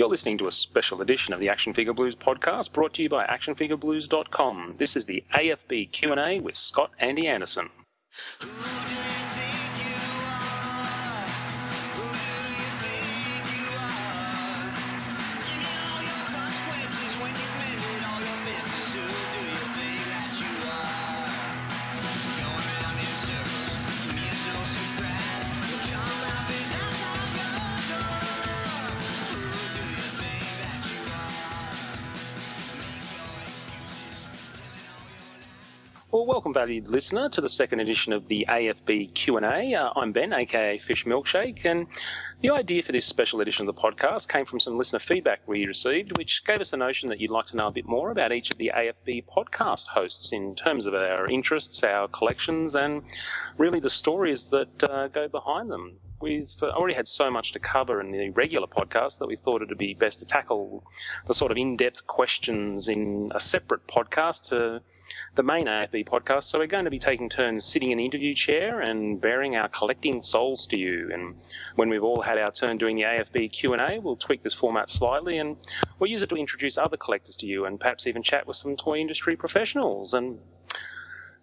You're listening to a special edition of the Action Figure Blues podcast brought to you by actionfigureblues.com. This is the AFB Q&A with Scott Andy Anderson. Welcome, valued listener, to the second edition of the AFB Q&A. Uh, I'm Ben, aka Fish Milkshake, and the idea for this special edition of the podcast came from some listener feedback we received, which gave us the notion that you'd like to know a bit more about each of the AFB podcast hosts in terms of our interests, our collections, and really the stories that uh, go behind them. We've uh, already had so much to cover in the regular podcast that we thought it'd be best to tackle the sort of in-depth questions in a separate podcast to the main AFB podcast. So we're going to be taking turns sitting in the interview chair and bearing our collecting souls to you. And when we've all had our turn doing the AFB Q&A, we'll tweak this format slightly and we'll use it to introduce other collectors to you and perhaps even chat with some toy industry professionals. And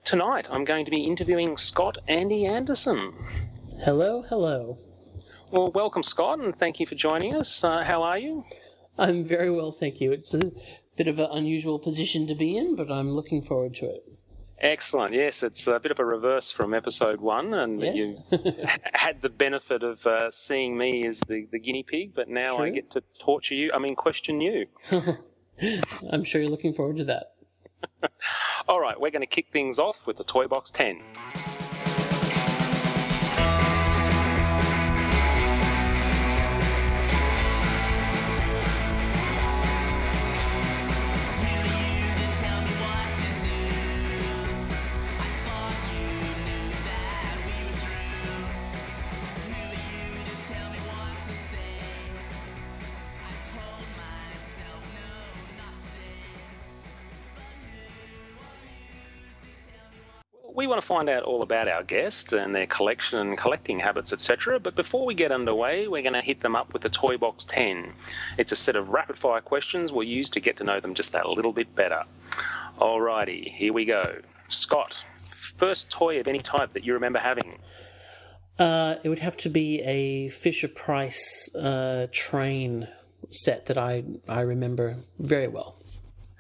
tonight I'm going to be interviewing Scott Andy Anderson. Hello, hello. Well, welcome, Scott, and thank you for joining us. Uh, how are you? I'm very well, thank you. It's a bit of an unusual position to be in, but I'm looking forward to it. Excellent. Yes, it's a bit of a reverse from episode one, and Yes. you had the benefit of uh, seeing me as the, the guinea pig, but now I get to torture you. I mean, question you. I'm sure you're looking forward to that. All right, we're going to kick things off with the Toy Box 10. We want to find out all about our guests and their collection and collecting habits, etc. But before we get underway, we're going to hit them up with the Toy Box 10. It's a set of rapid fire questions we'll use to get to know them just that little bit better. Alrighty, here we go. Scott, first toy of any type that you remember having? Uh, it would have to be a Fisher Price uh, train set that I I remember very well.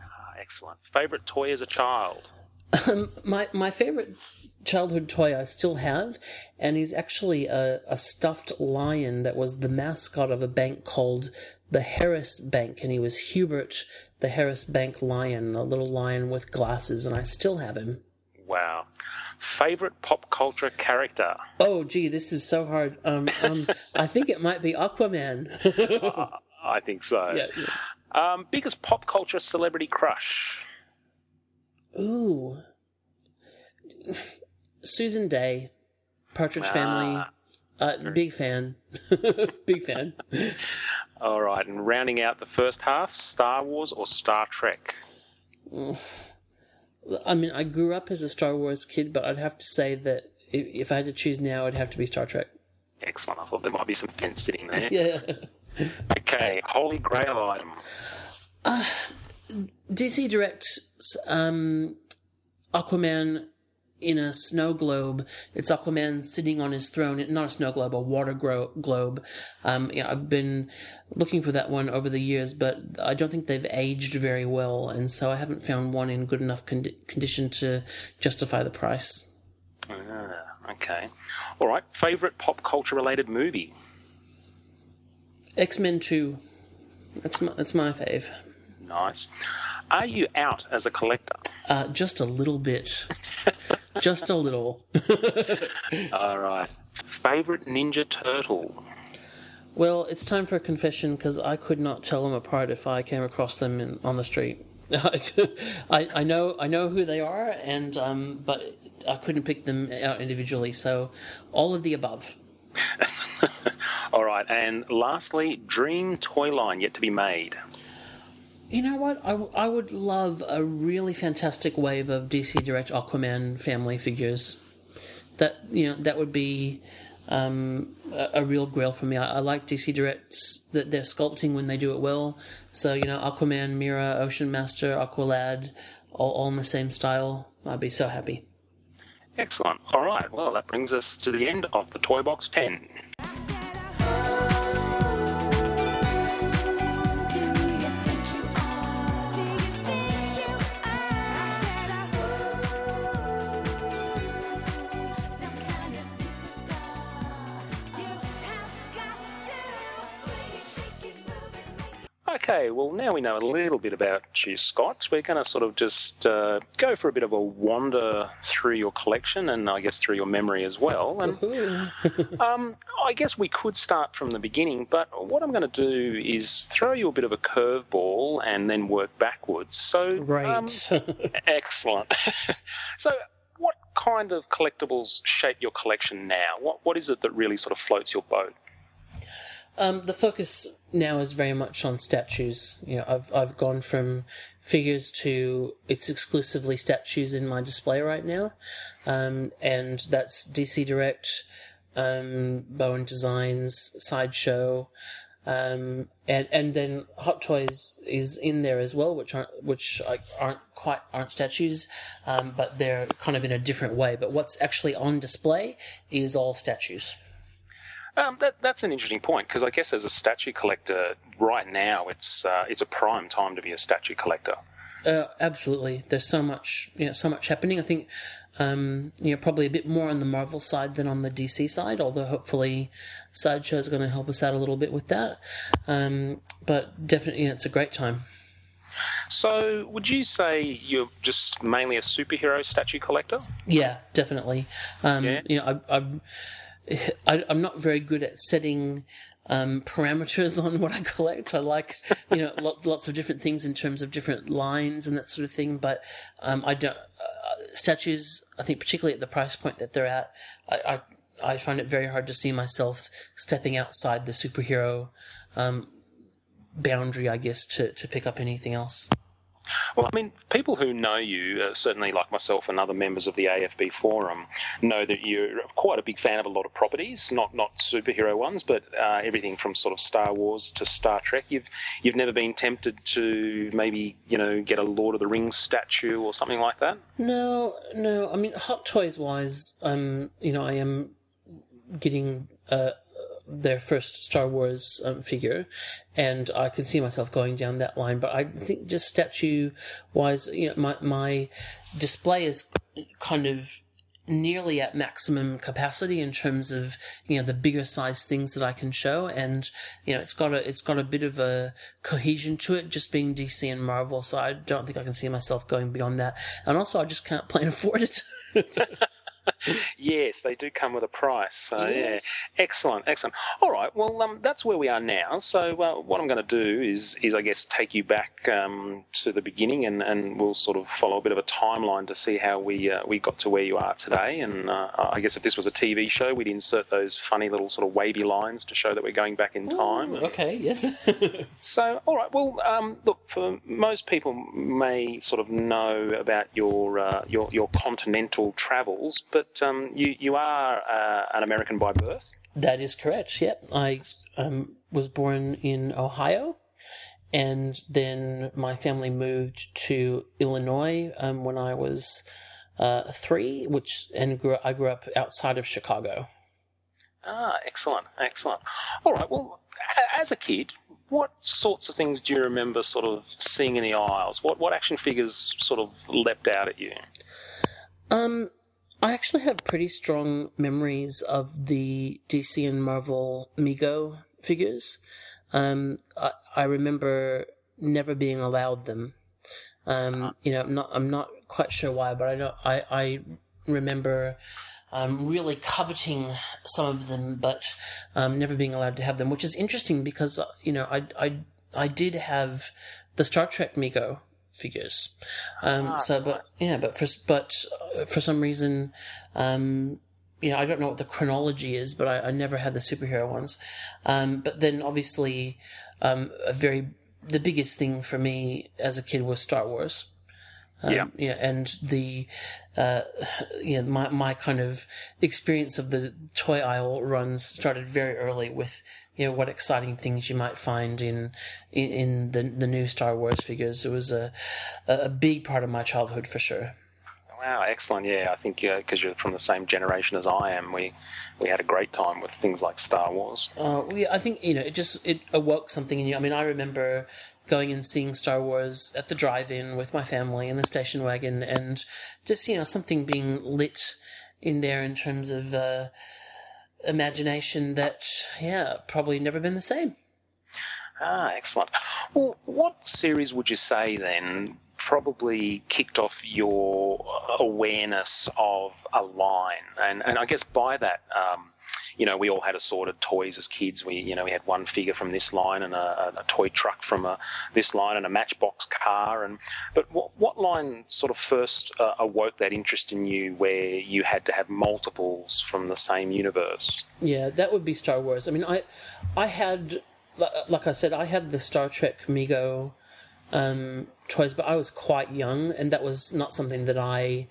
Ah, excellent. Favorite toy as a child? Um, my my favorite childhood toy I still have, and he's actually a, a stuffed lion that was the mascot of a bank called the Harris Bank, and he was Hubert, the Harris Bank lion, a little lion with glasses, and I still have him. Wow. Favorite pop culture character? Oh, gee, this is so hard. Um, um, I think it might be Aquaman. I think so. yeah, yeah. Um, biggest pop culture celebrity crush? Ooh. Susan Dey, Partridge Family. Uh, big fan. big fan. All right, and rounding out the first half, Star Wars or Star Trek? I mean, I grew up as a Star Wars kid, but I'd have to say that if I had to choose now, it'd have to be Star Trek. Excellent. I thought there might be some fence sitting there. Yeah. Okay, Holy Grail item. DC directs um, Aquaman in a snow globe. It's Aquaman sitting on his throne, not a snow globe, a water gro- globe. Um, yeah, I've been looking for that one over the years, but I don't think they've aged very well, and so I haven't found one in good enough condi- condition to justify the price. Ah, okay. All right, favorite pop culture related movie? X Men Two. That's my that's my fave. Nice. Are you out as a collector? Uh, just a little bit. just a little. All right. Favorite Ninja Turtle? Well, it's time for a confession because I could not tell them apart if I came across them in, on the street. I, I know I know who they are, and um, but I couldn't pick them out individually. So, all of the above. All right, and lastly, dream toy line yet to be made. You know what? I, w- I would love a really fantastic wave of DC Direct Aquaman family figures. That you know that would be um, a, a real grail for me. I, I like DC Directs that they're sculpting when they do it well. So you know, Aquaman, Mera, Ocean Master, Aqualad, all, all in the same style. I'd be so happy. Excellent. All right. Well, that brings us to the end of the Toy Box 10. Okay, well, now we know a little bit about you, Scott. We're going to sort of just uh, go for a bit of a wander through your collection and I guess through your memory as well. And um, I guess we could start from the beginning, but what I'm going to do is throw you a bit of a curveball and then work backwards. So, Right. um, excellent. so, what kind of collectibles shape your collection now? What What is it that really sort of floats your boat? Um, the focus now is very much on statues. You know, I've I've gone from figures to it's exclusively statues in my display right now, um, and that's DC Direct, um, Bowen Designs, Sideshow, um, and and then Hot Toys is in there as well, which aren't which aren't quite aren't statues, um, but they're kind of in a different way. But what's actually on display is all statues. Um, that, that's an interesting point because I guess as a statue collector, right now it's uh, it's a prime time to be a statue collector. Uh, absolutely. There's so much, you know, so much happening. I think, um, you know, probably a bit more on the Marvel side than on the DC side. Although hopefully, Sideshow is going to help us out a little bit with that. Um, but definitely, you know, it's a great time. So, would you say you're just mainly a superhero statue collector? Yeah, definitely. Um, Yeah. You know, I, I'm, I, I'm not very good at setting um, parameters on what I collect. I like, you know, lo- lots of different things in terms of different lines and that sort of thing. But um, I don't. Uh, statues, I think, particularly at the price point that they're at, I, I, I find it very hard to see myself stepping outside the superhero um, boundary, I guess, to, to pick up anything else. Well, I mean, people who know you, uh, certainly like myself and other members of the AFB forum, know that you're quite a big fan of a lot of properties, not not superhero ones, but uh, everything from sort of Star Wars to Star Trek. You've you've never been tempted to maybe you know get a Lord of the Rings statue or something like that. No, no. I mean, Hot Toys wise, um, you know, I am getting uh, their first Star Wars um, figure, and I can see myself going down that line. But I think just statue wise, you know, my my display is kind of nearly at maximum capacity in terms of you know the bigger size things that I can show and you know it's got a it's got a bit of a cohesion to it just being DC and Marvel so I don't think I can see myself going beyond that and also I just can't plan afford it Yes, they do come with a price. So Yes. yeah, excellent, excellent. All right, well, um, that's where we are now. So uh, what I'm going to do is, is I guess, take you back um, to the beginning, and, and we'll sort of follow a bit of a timeline to see how we uh, we got to where you are today. And uh, I guess if this was a TV show, we'd insert those funny little sort of wavy lines to show that we're going back in time. Ooh, okay yes So, all right. Well, um, look, for most people may sort of know about your uh, your your continental travels, but um, you you are uh, an American by birth. that is correct yep I um, was born in Ohio and then my family moved to Illinois um, when I was uh, three which and grew, I grew up outside of Chicago Ah, excellent, excellent. All right. Well, as a kid, what sorts of things do you remember sort of seeing in the aisles? What what action figures sort of leapt out at you? Um, I actually have pretty strong memories of the DC and Marvel Mego figures. Um, I, I remember never being allowed them. Um, you know, I'm not, I'm not quite sure why, but I know, I, I remember, um, really coveting some of them, but, um, never being allowed to have them, which is interesting because, uh, you know, I, I, I did have the Star Trek Mego figures. Um, Ah, so, but yeah, but for but uh, for some reason, um, you know, I don't know what the chronology is, but I, I never had the superhero ones. Um, but then obviously, um, a very the biggest thing for me as a kid was Star Wars. Um, Yeah. yeah, and the uh, yeah, my my kind of experience of the toy aisle runs started very early with you know what exciting things you might find in in, in the the new Star Wars figures. It was a a big part of my childhood for sure. Wow, excellent. Yeah, I think because you're from the same generation as I am, we we had a great time with things like Star Wars. Uh, yeah, I think you know it just it awoke something in you. I mean, I remember going and seeing Star Wars at the drive-in with my family in the station wagon, and just you know something being lit in there in terms of uh, imagination that yeah probably never been the same. Ah, excellent. Well, what series would you say then probably kicked off your awareness of a line? And and I guess by that, um, you know, we all had assorted toys as kids. We you know we had one figure from this line and a, a toy truck from a, this line and a Matchbox car. And but what what line sort of first uh, awoke that interest in you, where you had to have multiples from the same universe? Yeah, that would be Star Wars. I mean, I I had like I said, I had the Star Trek Mego um, toys, but I was quite young, and that was not something that I,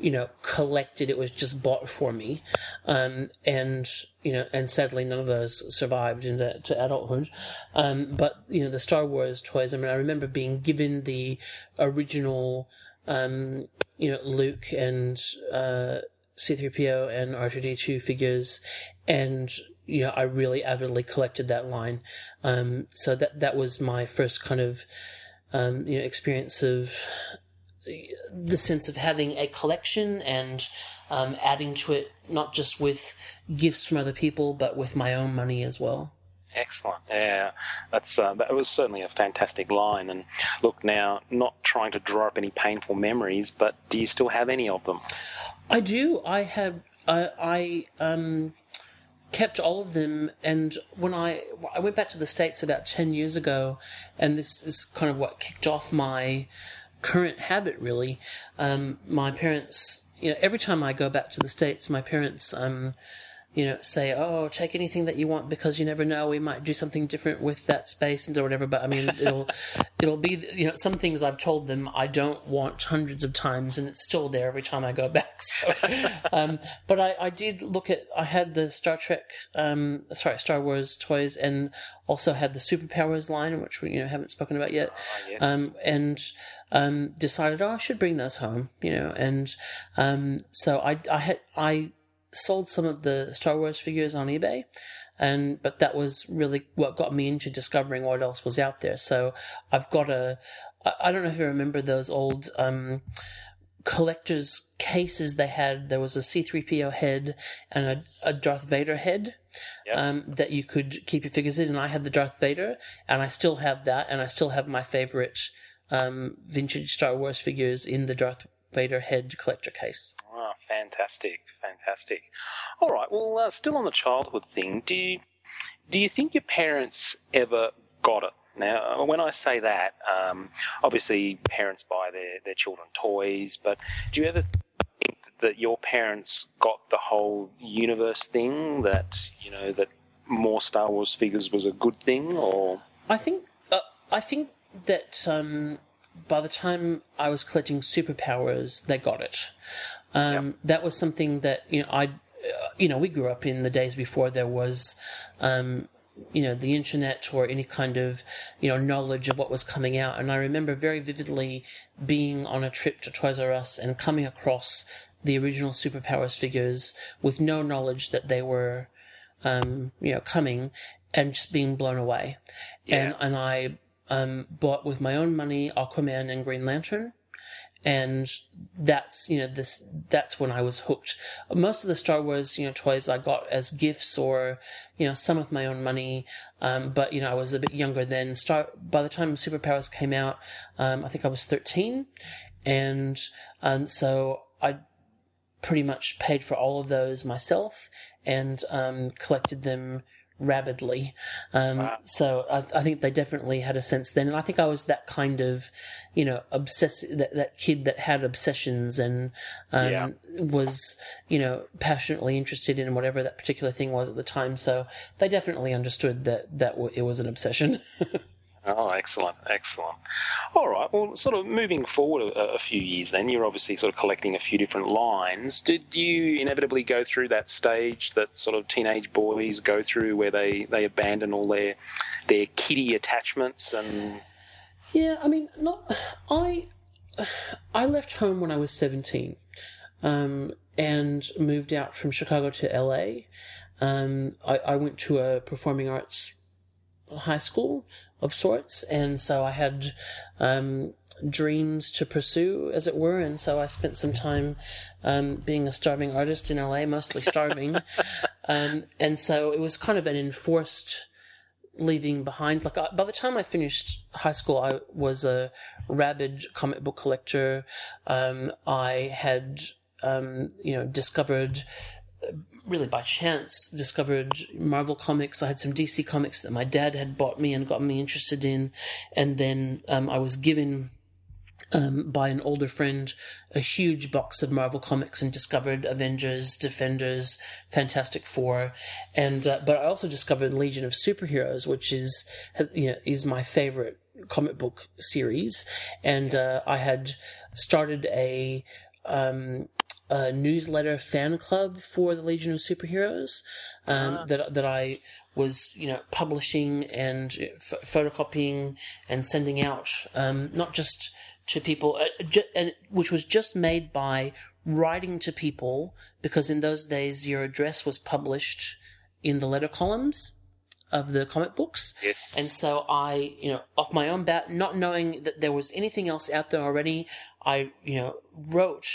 you know, collected. It was just bought for me, um, and you know, and sadly, none of those survived into to adulthood. Um, but you know, the Star Wars toys. I mean, I remember being given the original, um, you know, Luke and. Uh, C3PO and R2D2 figures, and you know I really avidly collected that line. Um, so that that was my first kind of um, you know experience of the sense of having a collection and um, adding to it, not just with gifts from other people, but with my own money as well. Excellent. Yeah, that's uh, that was certainly a fantastic line. And look, now not trying to draw up any painful memories, but do you still have any of them? I do. I have I. I um, kept all of them, and when I I went back to the states about ten years ago, and this is kind of what kicked off my current habit. Really, um, my parents. You know, every time I go back to the states, my parents. Um, you know, say, "Oh, take anything that you want because you never know. We might do something different with that space and or whatever." But I mean, it'll it'll be you know some things I've told them I don't want hundreds of times, and it's still there every time I go back. So, um, but I, I did look at I had the Star Trek, um, sorry, Star Wars toys, and also had the Superpowers line, which we you know haven't spoken about yet, yes. um, and um, decided oh I should bring those home, you know, and um, so I I had I sold some of the Star Wars figures on eBay, and but that was really what got me into discovering what else was out there. So I've got a, I don't know if you remember those old um, collectors cases they had. There was a C3PO head and a, a Darth Vader head. Yeah. Um, that you could keep your figures in, and I had the Darth Vader, and I still have that, and I still have my favorite um, vintage Star Wars figures in the Darth Vader head collector case. Oh, fantastic, fantastic. All right. Well, uh, still on the childhood thing, do you do you think your parents ever got it? Now, when I say that, um, obviously parents buy their, their children toys, but do you ever think that your parents got the whole universe thing? That you know that more Star Wars figures was a good thing, or I think uh, I think that um, by the time I was collecting superpowers, they got it. Um, That was something that you know I, uh, you know, we grew up in the days before there was, um, you know, the internet or any kind of you know knowledge of what was coming out. And I remember very vividly being on a trip to Toys R Us and coming across the original superpowers figures with no knowledge that they were um, you know, coming and just being blown away. And and I um, bought with my own money Aquaman and Green Lantern. And that's you know this that's when I was hooked. Most of the Star Wars you know toys I got as gifts or you know some with my own money, um, but you know I was a bit younger then. Star by the time Superpowers came out, um, I think I was thirteen, and um, so I pretty much paid for all of those myself and um, collected them rabidly. Um, So I, I think they definitely had a sense then, and I think I was that kind of, you know, obsess that, that kid that had obsessions and um, Yeah. was, you know, passionately interested in whatever that particular thing was at the time. So they definitely understood that that w- it was an obsession. Oh, excellent, excellent. All right. Well, sort of moving forward a, a few years, then you're obviously sort of collecting a few different lines. Did you inevitably go through that stage that sort of teenage boys go through, where they, they abandon all their their kiddie attachments and Yeah, I mean, not I. I left home when I was seventeen, um, and moved out from Chicago to LA. Um, I, I went to a performing arts high school of sorts, and so I had um, dreams to pursue, as it were, and so I spent some time um, being a starving artist in LA, mostly starving, um, and so it was kind of an enforced leaving behind. Like I, by the time I finished high school, I was a rabid comic book collector. Um, I had, um, you know, discovered. Really by chance, discovered Marvel comics. I had some DC comics that my dad had bought me and got me interested in, and then um, I was given um, by an older friend a huge box of Marvel comics and discovered Avengers, Defenders, Fantastic Four, and uh, but I also discovered Legion of Superheroes, which is has, you know is my favorite comic book series, and uh, I had started a. Um, a newsletter fan club for the Legion of Superheroes um, that that I was you know publishing and ph- photocopying and sending out um, not just to people uh, ju- and which was just made by writing to people because in those days your address was published in the letter columns of the comic books. Yes, and so I, you know, off my own bat, not knowing that there was anything else out there already, I, you know, wrote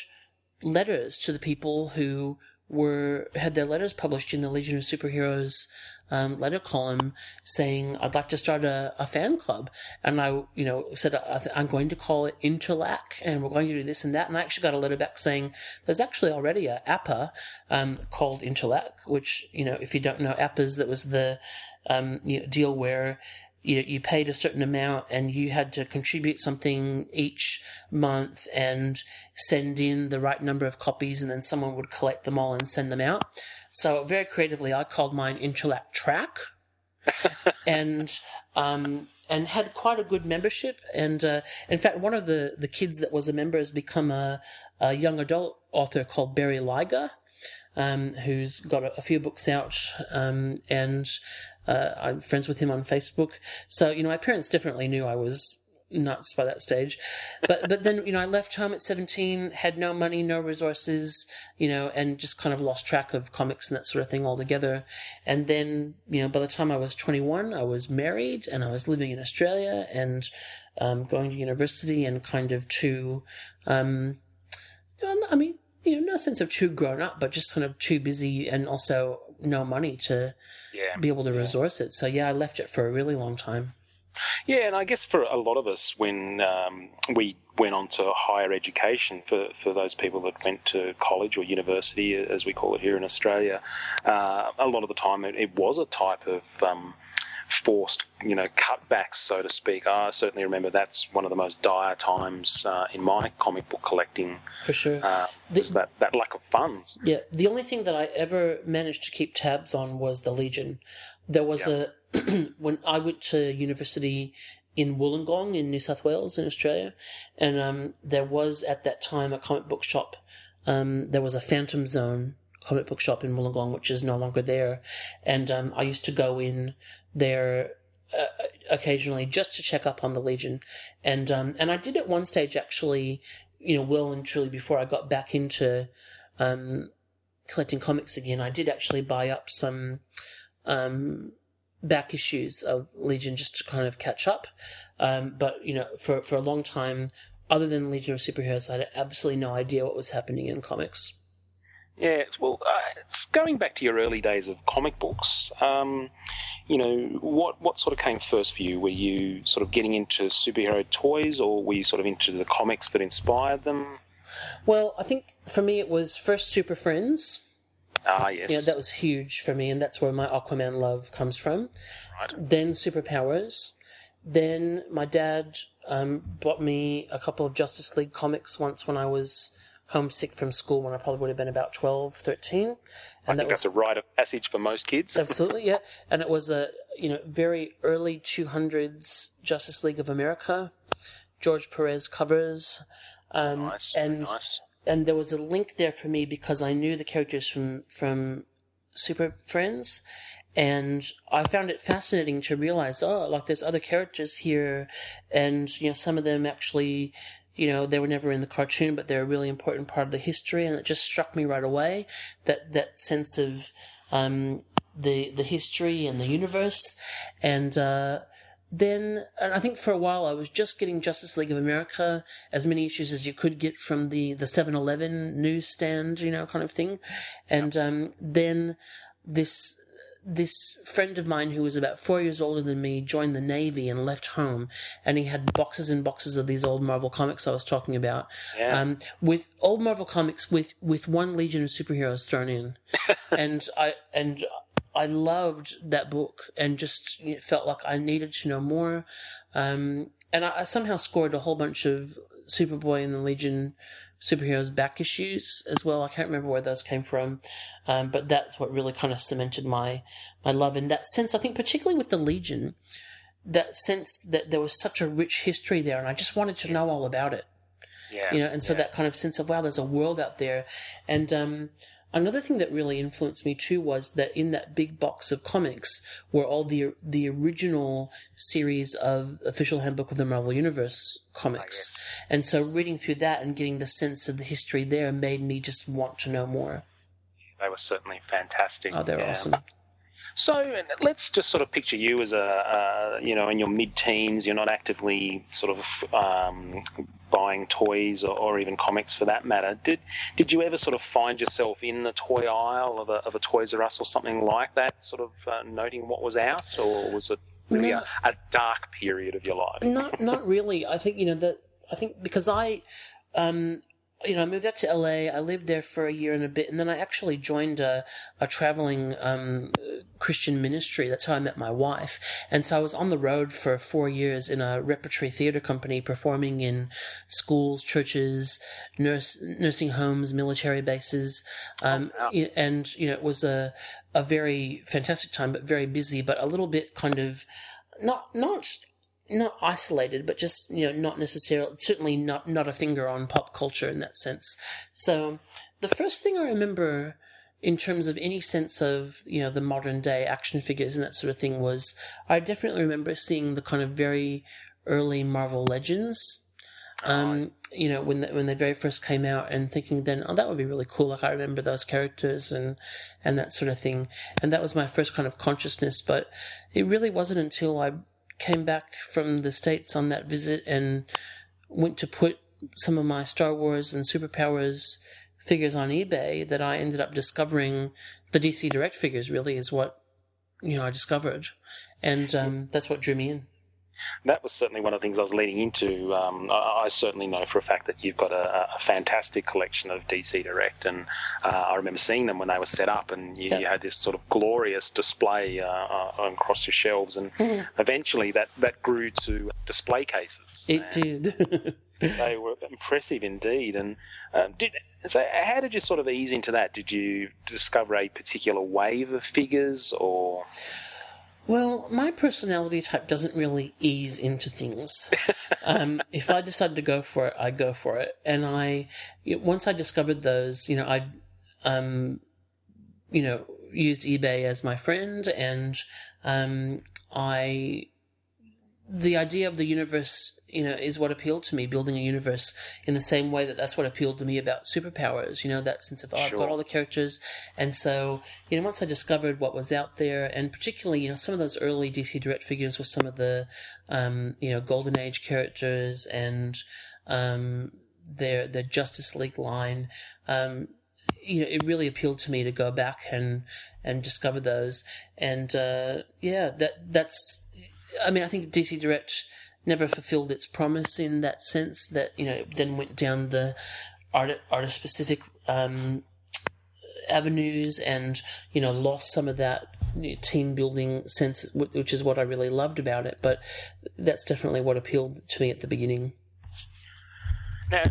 letters to the people who were had their letters published in the Legion of Superheroes um, letter column saying I'd like to start a, a fan club, and I you know said I, I'm going to call it Interlac, and we're going to do this and that, and I actually got a letter back saying there's actually already a APA um, called Interlac, which you know if you don't know APAs, that was the um, you know, deal where you you paid a certain amount and you had to contribute something each month and send in the right number of copies and then someone would collect them all and send them out. So very creatively, I called mine Interact Track, and um, and had quite a good membership. And uh, in fact, one of the the kids that was a member has become a, a young adult author called Barry Lyga. Um, who's got a, a few books out, um, and uh, I'm friends with him on Facebook. So you know, my parents definitely knew I was nuts by that stage. But but then you know, I left home at 17, had no money, no resources, you know, and just kind of lost track of comics and that sort of thing altogether. And then you know, by the time I was 21, I was married and I was living in Australia and um, going to university and kind of too. Um, I mean, you know, no sense of too grown up, but just kind of too busy and also no money to yeah. be able to resource it. So yeah, I left it for a really long time. Yeah, and I guess for a lot of us, when um, we went on to higher education, for, for those people that went to college or university, as we call it here in Australia, uh, a lot of the time it, it was a type of um, forced, you know, cutbacks, so to speak. I certainly remember that's one of the most dire times uh, in my comic book collecting. For sure. Uh, The- was that, that lack of funds. Yeah, the only thing that I ever managed to keep tabs on was the Legion. There was a when I went to university in Wollongong in New South Wales in Australia, and um, there was at that time a comic book shop. Um, there was a Phantom Zone comic book shop in Wollongong, which is no longer there, and um, I used to go in there uh, occasionally just to check up on the Legion, and um, and I did at one stage actually, you know, well and truly before I got back into um, collecting comics again, I did actually buy up some um, back issues of Legion just to kind of catch up. Um, but you know, for for a long time, other than Legion of Superheroes, I had absolutely no idea what was happening in comics. Yeah, well, uh, it's going back to your early days of comic books. Um, you know, what what sort of came first for you? Were you sort of getting into superhero toys, or were you sort of into the comics that inspired them? Well, I think for me it was first Super Friends. Ah, yes. Yeah, that was huge for me, and that's where my Aquaman love comes from. right. Then Superpowers. Then my dad um, bought me a couple of Justice League comics once when I was homesick from school when I probably would have been about 12, 13. And I that was that's a rite of passage for most kids. absolutely yeah and it was a you know very early 200s justice league of america george perez covers um, nice, and nice. and there was a link there for me because i knew the characters from from super friends and i found it fascinating to realize oh like there's other characters here and you know some of them actually you know they were never in the cartoon but they're a really important part of the history and it just struck me right away that that sense of um, the the history and the universe. And uh, then and I think for a while I was just getting Justice League of America as many issues as you could get from the the 7-Eleven newsstand you know kind of thing. And um, then this this friend of mine who was about four years older than me joined the Navy and left home, and he had boxes and boxes of these old Marvel comics I was talking about. Yeah. Um, with old Marvel comics with with one Legion of Superheroes thrown in, and I and I loved that book and just felt like I needed to know more. Um, and I, I somehow scored a whole bunch of Superboy and the Legion superheroes back issues as well. I can't remember where those came from, um, but that's what really kind of cemented my my love in that sense. I think particularly with the Legion, that sense that there was such a rich history there, and I just wanted to know all about it. yeah, You know, and so yeah. that kind of sense of wow, there's a world out there, and um, Another thing that really influenced me too was that in that big box of comics were all the the original series of official handbook of the Marvel Universe comics, ah, yes. and so reading through that and getting the sense of the history there made me just want to know more. they were certainly fantastic. Oh, they're Yeah. awesome. So let's just sort of picture you as a, uh, you know, in your mid-teens. You're not actively sort of um, buying toys or, or even comics for that matter. Did did you ever sort of find yourself in the toy aisle of a, of a Toys R Us or something like that, sort of uh, noting what was out, or was it really No. a, a dark period of your life? not not really. I think you know that. I think because I, um, you know, I moved out to LA. I lived there for a year and a bit, and then I actually joined a a traveling um, Christian ministry. That's how I met my wife. And so I was on the road for four years in a repertory theater company, performing in schools, churches, nurse nursing homes, military bases, um, wow. and you know, it was a a very fantastic time, but very busy, but a little bit kind of not not not isolated, but just you know, not necessarily, certainly not not a finger on pop culture in that sense. So, the first thing I remember in terms of any sense of you know the modern day action figures and that sort of thing was I definitely remember seeing the kind of very early Marvel Legends. Um, you know, when the, when they very first came out, and thinking then, oh, that would be really cool. Like I remember those characters and and that sort of thing, and that was my first kind of consciousness. But it really wasn't until I came back from the states on that visit and went to put some of my Star Wars and superpowers figures on eBay that I ended up discovering the DC Direct figures. Really, is what you know I discovered, and um, that's what drew me in. That was certainly one of the things I was leading into. Um, I, I certainly know for a fact that you've got a, a fantastic collection of DC Direct, and uh, I remember seeing them when they were set up, and you, Yeah. you had this sort of glorious display uh, uh, across your shelves, and eventually that, that grew to display cases. It did. They were impressive indeed. And um, did so? How did you sort of ease into that? Did you discover a particular wave of figures, or Well, my personality type doesn't really ease into things. um, if I decided to go for it, I go for it. And I, once I discovered those, you know, I, um, you know, used eBay as my friend, and um, I, the idea of the universe, you know, is what appealed to me. Building a universe in the same way that that's what appealed to me about superpowers. You know, that sense of oh, I've got all the characters, and so you know, once I discovered what was out there, and particularly, you know, some of those early DC Direct figures with some of the, um, you know, Golden Age characters and um, their their Justice League line. Um, you know, it really appealed to me to go back and and discover those, and uh, yeah, that that's. I mean, I think DC Direct never fulfilled its promise in that sense. That you know, it then went down the art artist specific um, avenues, and you know, lost some of that team building sense, which is what I really loved about it. But that's definitely what appealed to me at the beginning. Now,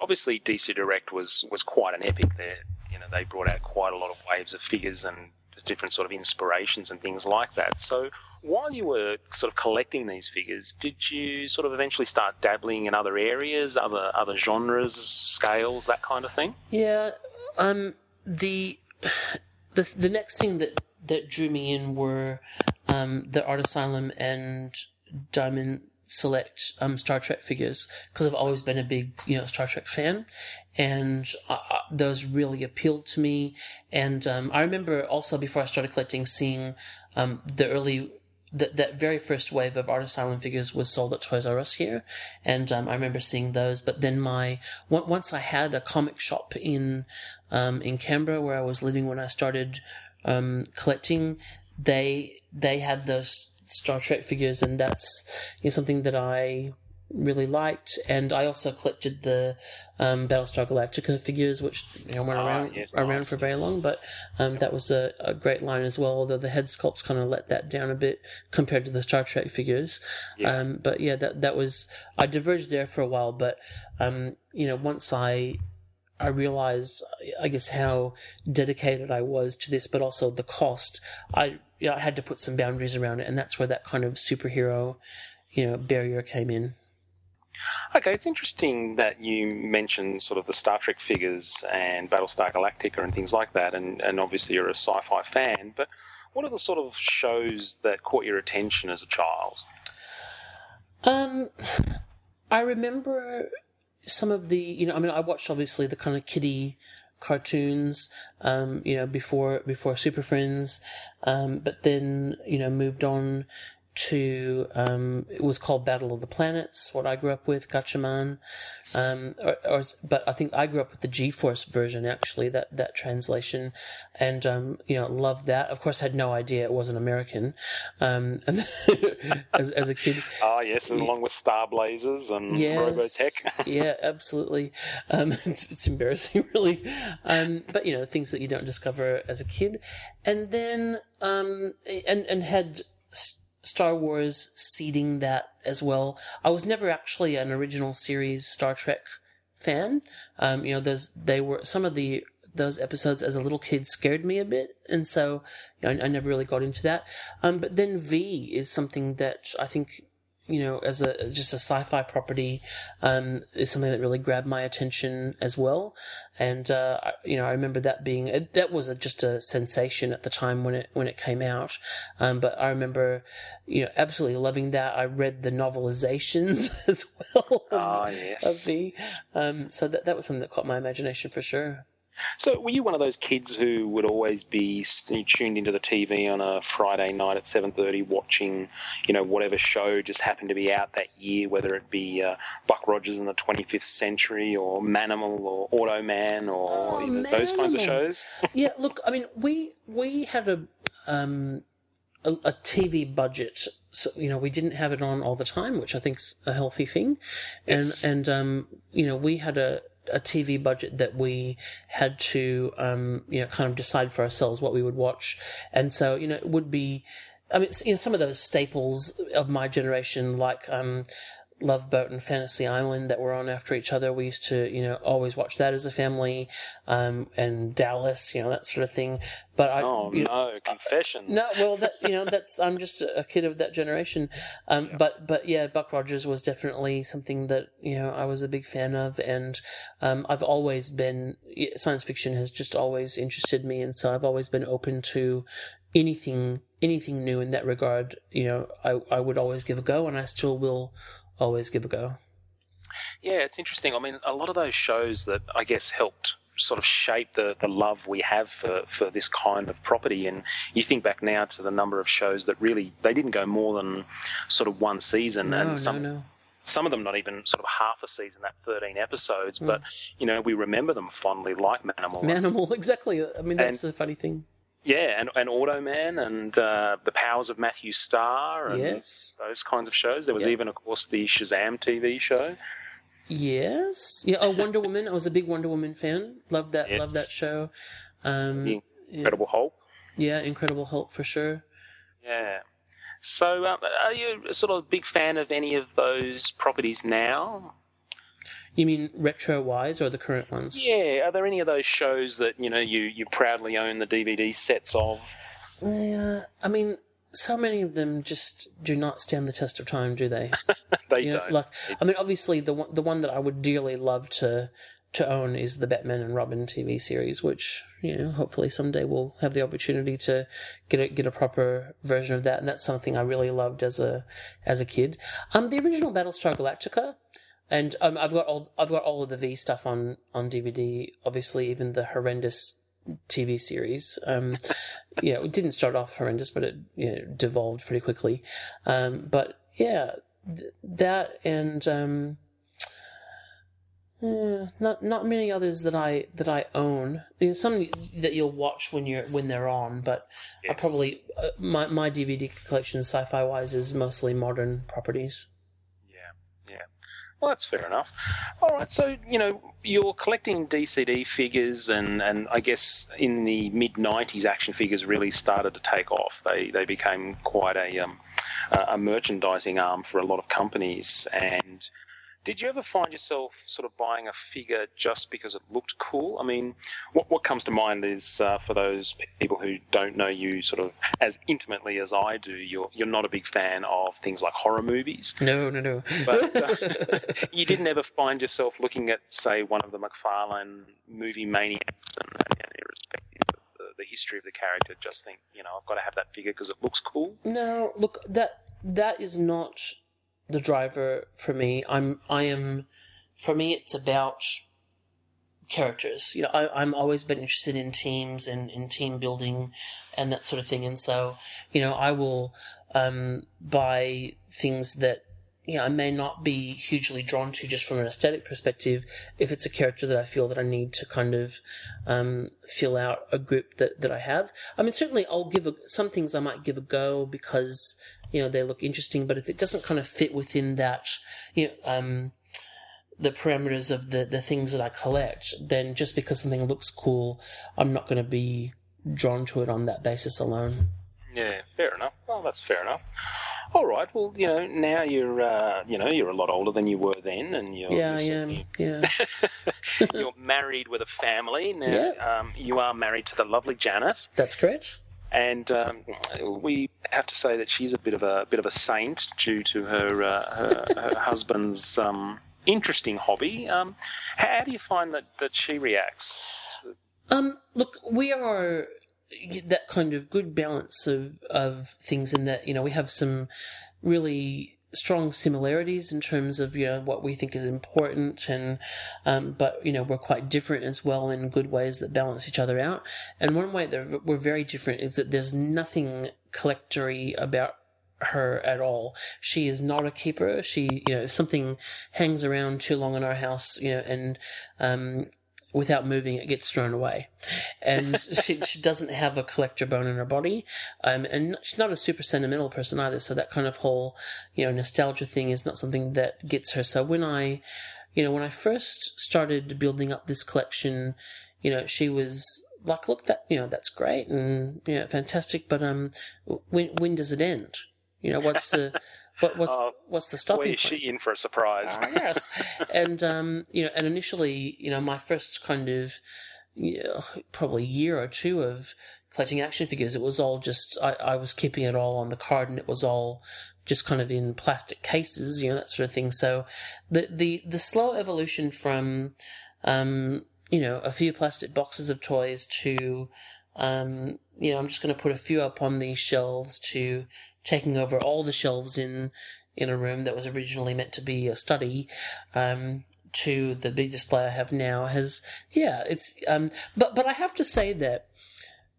obviously DC Direct was was quite an epic. There, you know, they brought out quite a lot of waves of figures and just different sort of inspirations and things like that. So while you were sort of collecting these figures, did you sort of eventually start dabbling in other areas, other other genres, scales, that kind of thing? Yeah, um, the the the next thing that that drew me in were um, the Art Asylum and Diamond Select um, Star Trek figures because I've always been a big you know Star Trek fan, and uh, those really appealed to me. And um, I remember also before I started collecting, seeing um, the early that that very first wave of Art Asylum figures was sold at Toys R Us here, and um, I remember seeing those. But then my once I had a comic shop in um, in Canberra where I was living when I started um, collecting, they they had those Star Trek figures, and that's you know, something that I really liked. And I also collected the um, Battlestar Galactica figures, which you know weren't Ah, around yes, around nice, for very yes. long, but um, that was a, a great line as well. Although the head sculpts kind of let that down a bit compared to the Star Trek figures. Yeah. Um, but yeah, that that was I diverged there for a while, but um, you know once I I realized, I guess, how dedicated I was to this, but also the cost. I, you know, I had to put some boundaries around it, and that's where that kind of superhero, you know, barrier came in. Okay, it's interesting that you mentioned sort of the Star Trek figures and Battlestar Galactica and things like that, and, and obviously you're a sci-fi fan. But what are the sort of shows that caught your attention as a child? Um, I remember some of the, you know, I mean, I watched obviously the kind of kiddie cartoons, um, you know, before before Super Friends, um, but then you know moved on to um, it was called Battle of the Planets, what I grew up with, Gatchaman. Um, or, or, but I think I grew up with the G-Force version actually, that that translation, and um, you know loved that. Of course, had no idea it was an American. Um, as as a kid, Ah, yes, and along with Star Blazers and Yes. Robotech. yeah, absolutely. Um, it's, it's embarrassing, really. Um, but you know, things that you don't discover as a kid, and then um, and and had S- Star Wars seeding that as well. I was never actually an original series Star Trek fan. Um, you know, those they were some of the those episodes as a little kid scared me a bit, and so you know, I, I never really got into that. Um, but then V is something that I think you know, as a just a sci-fi property, um, is something that really grabbed my attention as well. And uh, I- you know, I remember that being that was a, just a sensation at the time when it when it came out. Um, but I remember, you know, absolutely loving that. I read the novelizations as well of, Ah, yes. of the. Um, so that that was something that caught my imagination for sure. So, were you one of those kids who would always be tuned into the TV on a Friday night at seven thirty, watching, you know, whatever show just happened to be out that year, whether it be uh, Buck Rogers in the twenty fifth century, or Manimal, or Auto Man, or Oh, you know, those kinds of shows? yeah, look, I mean, we we had a um a, a TV budget, so you know, we didn't have it on all the time, which I think's a healthy thing, Yes. and and um, you know, we had a a TV budget that we had to um, you know, kind of decide for ourselves what we would watch, and so you know, it would be. I mean, you know, some of those staples of my generation, like um, Love Boat and Fantasy Island, that were on after each other. We used to, you know, always watch that as a family, um, and Dallas, you know, that sort of thing. But I, Oh you know, no, confessions. no, well, that you know, that's I'm just a kid of that generation. Um, but but yeah, Buck Rogers was definitely something that you know I was a big fan of, and um, I've always been science fiction has just always interested me, and so I've always been open to anything anything new in that regard. You know, I I would always give a go, and I still will always give a go. Yeah, it's interesting. I mean, a lot of those shows that I guess helped sort of shape the, the love we have for, for this kind of property. And you think back now to the number of shows that really they didn't go more than sort of one season, No, and some no, no. some of them not even sort of half a season, that thirteen episodes. Hmm. But you know, we remember them fondly, like Manimal. Manimal, exactly. I mean, that's the funny thing. Yeah, and, and Automan and uh, the Powers of Matthew Starr and Yes. those kinds of shows. There was Yeah. even, of course, the Shazam TV show. Yes. Yeah. Oh, Wonder Woman. I was a big Wonder Woman fan. Loved that. Yes. Loved that show. Um, Incredible Hulk. yeah, Incredible Hulk for sure. Yeah. So, um, are you sort of a big fan of any of those properties now? You mean retro wise or the current ones? Yeah, are there any of those shows that you know you you proudly own the DVD sets of? Yeah, I mean, so many of them just do not stand the test of time, do they? They You know, don't. like, I mean, obviously the one, the one that I would dearly love to to own is the Batman and Robin TV series, which you know, hopefully someday we'll have the opportunity to get a get a proper version of that, and that's something I really loved as a as a kid. Um, the original Battlestar Galactica. And um, I've got all I've got all of the V stuff on on DVD. Obviously, even the horrendous TV series. Um, yeah, it didn't start off horrendous, but it you know, devolved pretty quickly. Um, but yeah, th- that and um, yeah, not not many others that I that I own. Some that you'll watch when you're when they're on, but I probably uh, my my DVD collection, sci-fi wise, is mostly modern properties. Well, that's fair enough. All right, so you know you're collecting DCD figures, and, and I guess in the mid '90s, action figures really started to take off. They they became quite a um, a merchandising arm for a lot of companies. And did you ever find yourself sort of buying a figure just because it looked cool? I mean, what what comes to mind is uh, for those people who don't know you sort of as intimately as I do, you're you're not a big fan of things like horror movies No, no, no. but uh, you didn't ever find yourself looking at, say, one of the McFarlane movie maniacs and, and irrespective of the, the history of the character, just think, you know, I've got to have that figure because it looks cool. No, look that that is not the driver for me. I'm I am for me it's about characters. You know, I, I'm always been interested in teams and in team building and that sort of thing. And so, you know, I will um, buy things that you know I may not be hugely drawn to just from an aesthetic perspective. If it's a character that I feel that I need to kind of um, fill out a group that that I have. I mean, certainly I'll give a, some things I might give a go because you know they look interesting. But if it doesn't kind of fit within that, you know. Um, the parameters of the, the things that I collect, then just because something looks cool, I'm not going to be drawn to it on that basis alone. Yeah, fair enough. Well, that's fair enough. All right. Well, you know, now you're, uh, you know, you're a lot older than you were then, and you're, Yeah, you're. Yeah, you're married with a family. Now, Yeah. um, you are married to the lovely Janet. that's correct. and um, we have to say that she's a bit of a bit of a saint due to her uh, her, her husband's um, interesting hobby. Um, how, how do you find that, that she reacts? To, Um, look, we are that kind of good balance of of things in that you know we have some really strong similarities in terms of you know what we think is important and um, but you know we're quite different as well in good ways that balance each other out and one way that we're very different is that there's nothing collectory about her at all. She is not a keeper. She, you know, if something hangs around too long in our house, you know, and um, without moving, it gets thrown away. And she, she doesn't have a collector bone in her body. Um, and she's not a super sentimental person either. So that kind of whole, you know, nostalgia thing is not something that gets her. So when I, you know, when I first started building up this collection, you know, she was like, look, that, you know, that's great and, you know, fantastic. But, um, when, when does it end? You know, what's the, what, what's, Oh, what's the boy, stopping is point? she in for a surprise? Ah, yes. and um, you know, and initially, you know, my first kind of you know, probably year or two of collecting action figures, it was all just I, I was keeping it all on the card, and it was all just kind of in plastic cases, you know, that sort of thing. So the the the slow evolution from um, you know, a few plastic boxes of toys to um, you know, I'm just going to put a few up on these shelves to taking over all the shelves in in a room that was originally meant to be a study um, to the big display I have now has yeah it's um but but I have to say that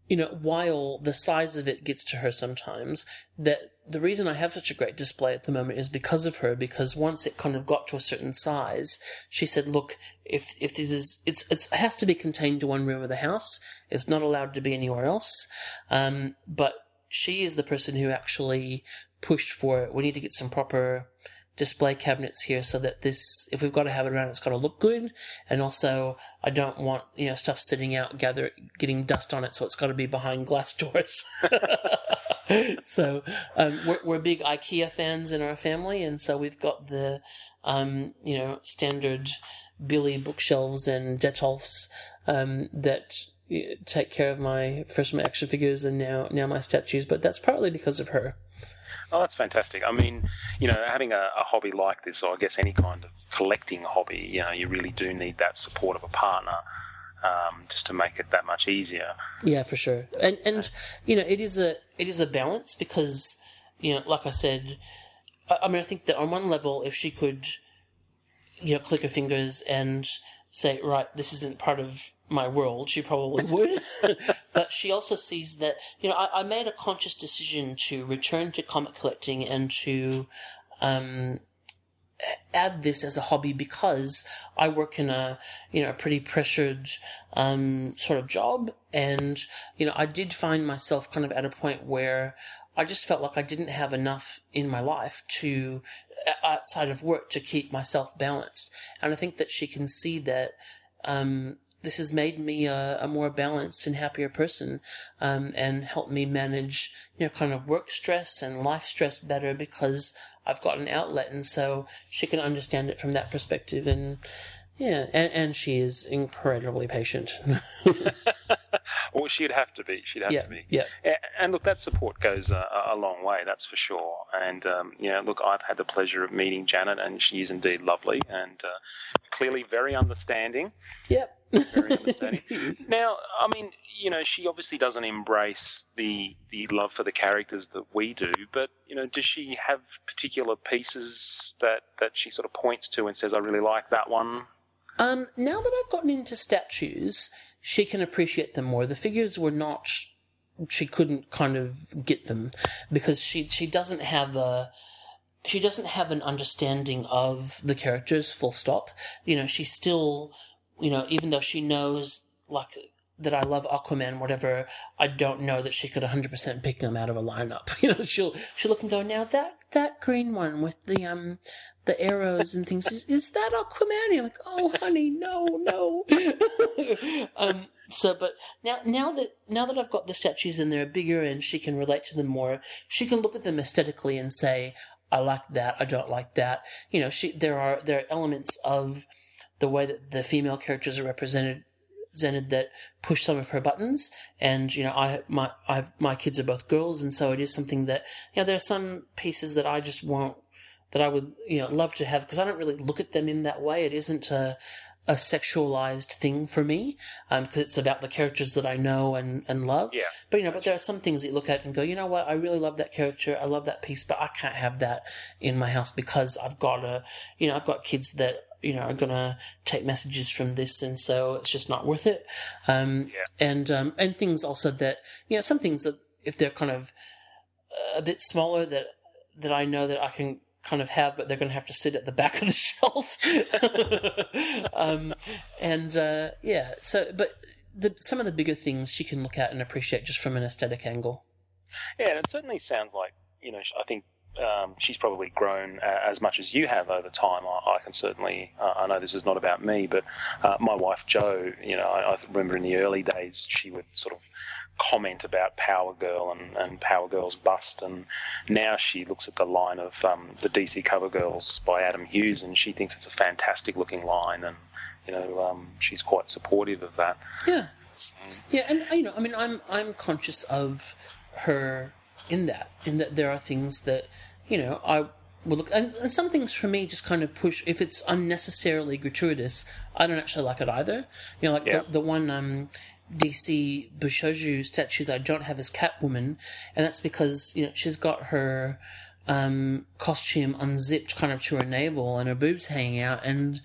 you know while the size of it gets to her sometimes that the reason I have such a great display at the moment is because of her because once it kind of got to a certain size she said look if if this is it's, it's it has to be contained to one room of the house. It's not allowed to be anywhere else. Um but she is the person who actually pushed for it. We need to get some proper display cabinets here so that this, if we've got to have it around, it's got to look good. And also, I don't want, you know, stuff sitting out, gather, getting dust on it, so it's got to be behind glass doors. so um, we're, we're big IKEA fans in our family, and so we've got the um, you know standard Billy bookshelves and Detolfs um, that take care of my first my action figures and now now my statues. But that's partly because of her. Oh, that's fantastic. I mean, you know, having a, a hobby like this, or I guess any kind of collecting hobby, you know, you really do need that support of a partner um, just to make it that much easier. Yeah, for sure. And and you know, it is a it is a balance because you know, like I said, I, I mean, I think that on one level, if she could, you know, click her fingers and say, right, this isn't part of my world, she probably would. but she also sees that, you know, I, I made a conscious decision to return to comic collecting and to um, add this as a hobby because I work in a you know a pretty pressured um, sort of job, and you know I did find myself kind of at a point where I just felt like I didn't have enough in my life to outside of work to keep myself balanced, and I think that she can see that. Um, this has made me a, a more balanced and happier person, um, and helped me manage, you know, kind of work stress and life stress better because I've got an outlet, and so she can understand it from that perspective. And yeah, and, and she is incredibly patient. well, she'd have to be. She'd have yeah, to be. yeah, A- And look, that support goes a, a long way, that's for sure. And, um, you know, look, I've had the pleasure of meeting Janet, and she is indeed lovely and uh, clearly very understanding. yep. Very understanding. Now, I mean, you know, she obviously doesn't embrace the the love for the characters that we do, but you know, does she have particular pieces that that she sort of points to and says, "I really like that one"? Um, now that I've gotten into statues, she can appreciate them more. The figures were not. She couldn't kind of get them because she she doesn't have a. She doesn't have an understanding of the characters. Full stop. You know, she still, you know, even though she knows like that I love Aquaman, whatever, I don't know that she could 100% pick them out of a lineup. You know, she'll she'll look and go, now that that green one with the um the arrows and things is, is that Aquaman? You're like, oh honey, no, no. um, so, but now now that now that I've got the statues and they're bigger and she can relate to them more, she can look at them aesthetically and say, I like that, I don't like that. You know, she there are there are elements of the way that the female characters are represented that push some of her buttons. And you know, I my I my kids are both girls, and so it is something that you know there are some pieces that I just won't that I would you know love to have because I don't really look at them in that way. It isn't a a sexualized thing for me because it's about the characters that I know and, and love. Yeah. But you know, but there are some things that you look at and go, you know what, I really love that character, I love that piece, but I can't have that in my house because I've got a, you know, I've got kids that you know are gonna take messages from this, and so it's just not worth it. Um, Yeah. And um, and things also that you know some things that if they're kind of a bit smaller that that I know that I can kind of have, but they're going to have to sit at the back of the shelf. um, and uh, yeah, so but the, some of the bigger things she can look at and appreciate just from an aesthetic angle. Yeah, and it certainly sounds like you know. I think um, she's probably grown uh, as much as you have over time. I, I can certainly. Uh, I know this is not about me, but uh, my wife Jo. You know, I, I remember in the early days she would sort of comment about Power Girl and, and Power Girl's bust, and now she looks at the line of um, the DC Cover Girls by Adam Hughes, and she thinks it's a fantastic looking line, and you know um, she's quite supportive of that. Yeah, yeah, and you know, I mean, I'm I'm conscious of her in that, in that there are things that you know I will look, and, and some things for me just kind of push. If it's unnecessarily gratuitous, I don't actually like it either. You know, like Yeah. the, the one um, DC Bishoujo statue that I don't have is Catwoman, and that's because you know she's got her um, costume unzipped kind of to her navel and her boobs hanging out, and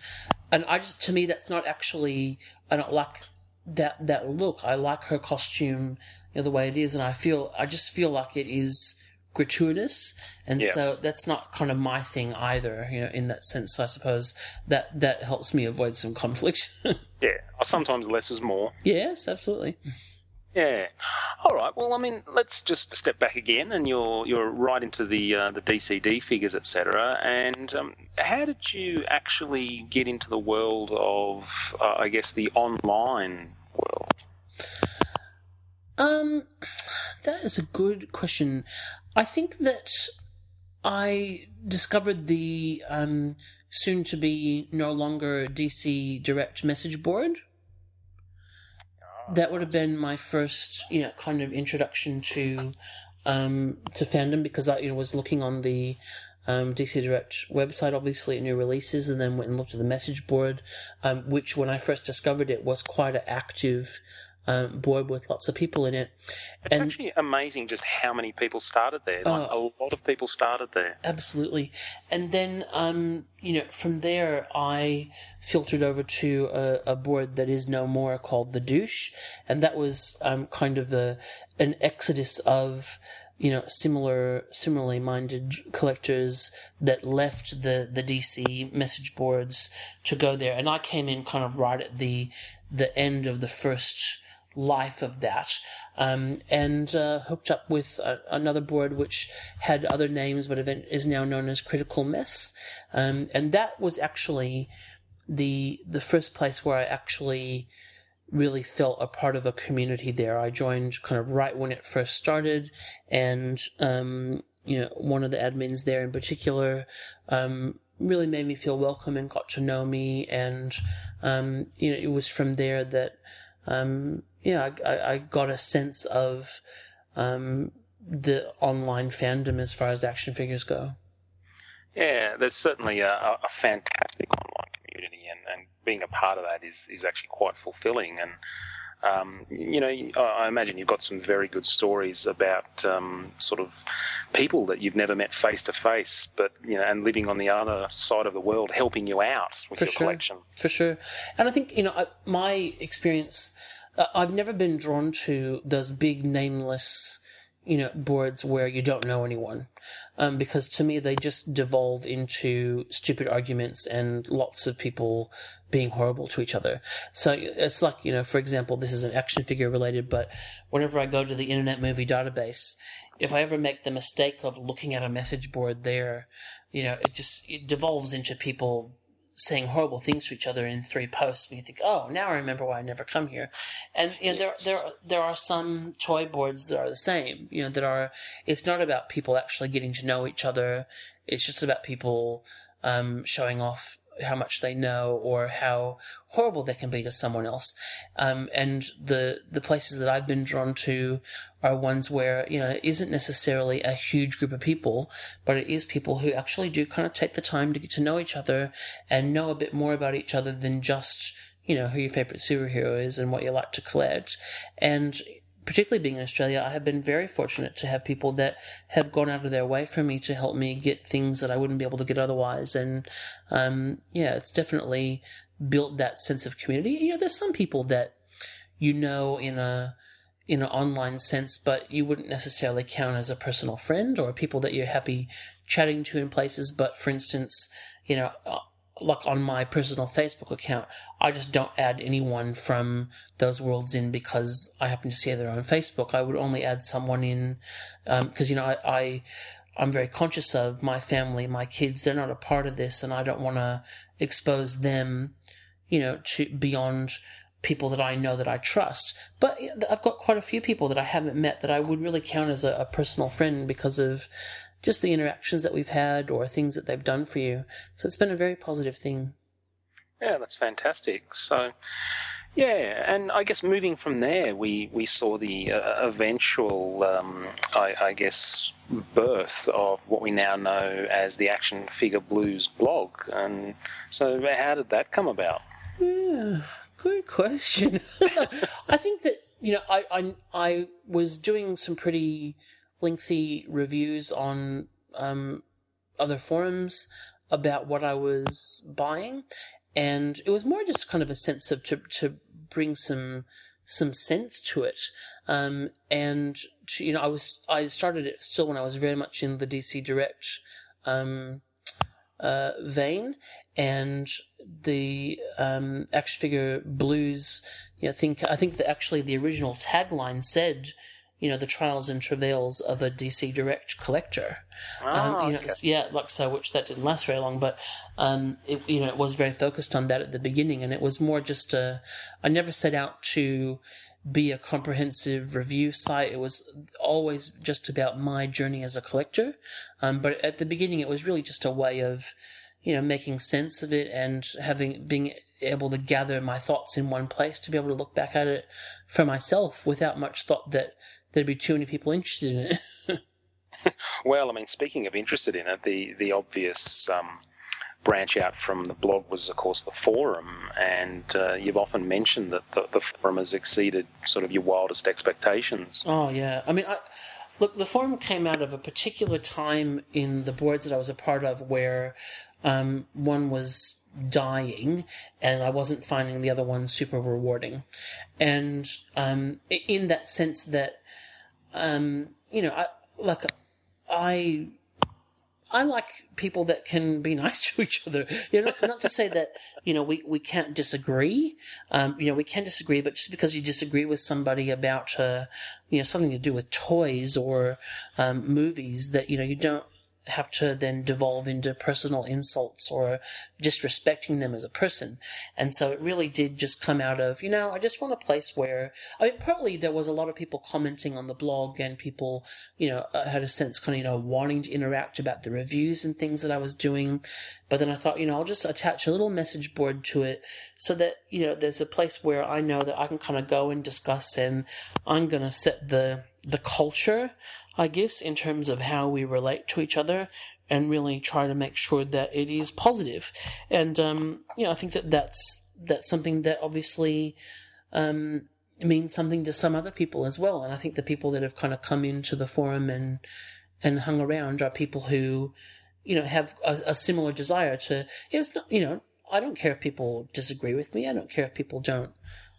and I just to me that's not actually I don't like that that look. I like her costume, you know, the way it is, and I feel I just feel like it is gratuitous, and Yes. so that's not kind of my thing either. You know, in that sense, I suppose that that helps me avoid some conflict. Yeah, sometimes less is more. yes, absolutely. Yeah. All right. Well, I mean, let's just step back again, and you're you're right into the uh, the DCD figures, etc. And um, how did you actually get into the world of, uh, I guess, the online world? Um, that is a good question. I think that I discovered the um, soon to be no longer DC Direct message board. That would have been my first, you know, kind of introduction to um, to fandom because I you know, was looking on the um, DC Direct website, obviously at new releases, and then went and looked at the message board, um, which when I first discovered it was quite an active um, board with lots of people in it. It's and actually amazing just how many people started there. Like, Oh. a lot of people started there. Absolutely. And then, um, you know, from there, I filtered over to a, a board that is no more called The Douche. And that was um, kind of a, an exodus of, you know, similar, similarly minded collectors that left the, the DC message boards to go there. And I came in kind of right at the, the end of the first life of that, um, and uh, hooked up with a, another board which had other names, but is now known as Critical Mess, um, and that was actually the the first place where I actually really felt a part of a community there. I joined kind of right when it first started, and um, you know one of the admins there in particular. Um, really made me feel welcome and got to know me and um, you know it was from there that um, yeah, I, I, I got a sense of um, the online fandom as far as action figures go. Yeah, there's certainly a, a fantastic online community, and, and being a part of that is, is actually quite fulfilling. And um, you know, I I imagine you've got some very good stories about um, sort of people that you've never met face to face, but you know, and living on the other side of the world, helping you out with For your sure. collection. For sure. And I think, you know, my experience, uh, I've never been drawn to those big nameless, you know, boards where you don't know anyone. Um, because to me, they just devolve into stupid arguments and lots of people being horrible to each other. So it's like, you know, for example, this is an action figure related, but whenever I go to the Internet Movie Database, if I ever make the mistake of looking at a message board there, you know, it just, it devolves into people saying horrible things to each other in three posts, and you think, "Oh, now I remember why I never come here." And you know, Yes. there there there are some toy boards that are the same. You know, that are. It's not about people actually getting to know each other. It's just about people um, showing off how much they know or how horrible they can be to someone else. Um, and the the places that I've been drawn to are ones where you know it isn't necessarily a huge group of people, but it is people who actually do kind of take the time to get to know each other and know a bit more about each other than just you know who your favorite superhero is and what you like to collect. And particularly being in Australia, I have been very fortunate to have people that have gone out of their way for me to help me get things that I wouldn't be able to get otherwise. And um, yeah, it's definitely built that sense of community. You know, there's some people that you know in a in an online sense, but you wouldn't necessarily count as a personal friend or people that you're happy chatting to in places. But for instance, you know, like on my personal Facebook account, I just don't add anyone from those worlds in because I happen to see their own Facebook. I would only add someone in um, because you know I, I I'm very conscious of my family, my kids. They're not a part of this, and I don't want to expose them, you know, to beyond people that I know that I trust. But I've got quite a few people that I haven't met that I would really count as a, a personal friend because of just the interactions that we've had or things that they've done for you. So it's been a very positive thing. Yeah, that's fantastic. So, yeah, and I guess moving from there, we, we saw the uh, eventual, um, I, I guess, birth of what we now know as the Action Figure Blues blog. And so, how did that come about? Yeah, good question. I think that you know, I, I I was doing some pretty lengthy reviews on um, other forums about what I was buying, and it was more just kind of a sense of to to bring some some sense to it. Um, and to, you know, I was I started it still when I was very much in the DC Direct um, uh, vein, and the um, action figure blues. You know, think I think that actually the original tagline said, you know, the trials and travails of a DC Direct collector. Ah, Um, you know, okay. yeah, like so, which that didn't last very long, but um, it, you know, it was very focused on that at the beginning, and it was more just a. I never set out to be a comprehensive review site. It was always just about my journey as a collector. Um, but at the beginning, it was really just a way of, you know, making sense of it and having being able to gather my thoughts in one place to be able to look back at it for myself without much thought that there'd be too many people interested in it. Well, I mean, speaking of interested in it, the the obvious um, branch out from the blog was, of course, the forum, and uh, you've often mentioned that the, the forum has exceeded sort of your wildest expectations. Oh yeah, I mean, I, look, the forum came out of a particular time in the boards that I was a part of where um, one was dying, and I wasn't finding the other one super rewarding, and um, in that sense that, um, you know, I like I. I like people that can be nice to each other. You know, not, to say that you know we, we can't disagree. Um, you know, we can disagree, but just because you disagree with somebody about uh, you know something to do with toys or um, movies, that you know you don't have to then devolve into personal insults or disrespecting them as a person. And so it really did just come out of, you know, I just want a place where, I mean, partly there was a lot of people commenting on the blog and people, you know, uh, had a sense kind of, you know, wanting to interact about the reviews and things that I was doing. But then I thought, you know, I'll just attach a little message board to it so that, you know, there's a place where I know that I can kind of go and discuss and I'm going to set the, the culture, I guess, in terms of how we relate to each other and really try to make sure that it is positive. And, um, you know, I think that that's, that's something that obviously, um, means something to some other people as well. And I think the people that have kind of come into the forum and, and hung around are people who, you know, have a, a similar desire to, it's not, you know, I don't care if people disagree with me. I don't care if people don't,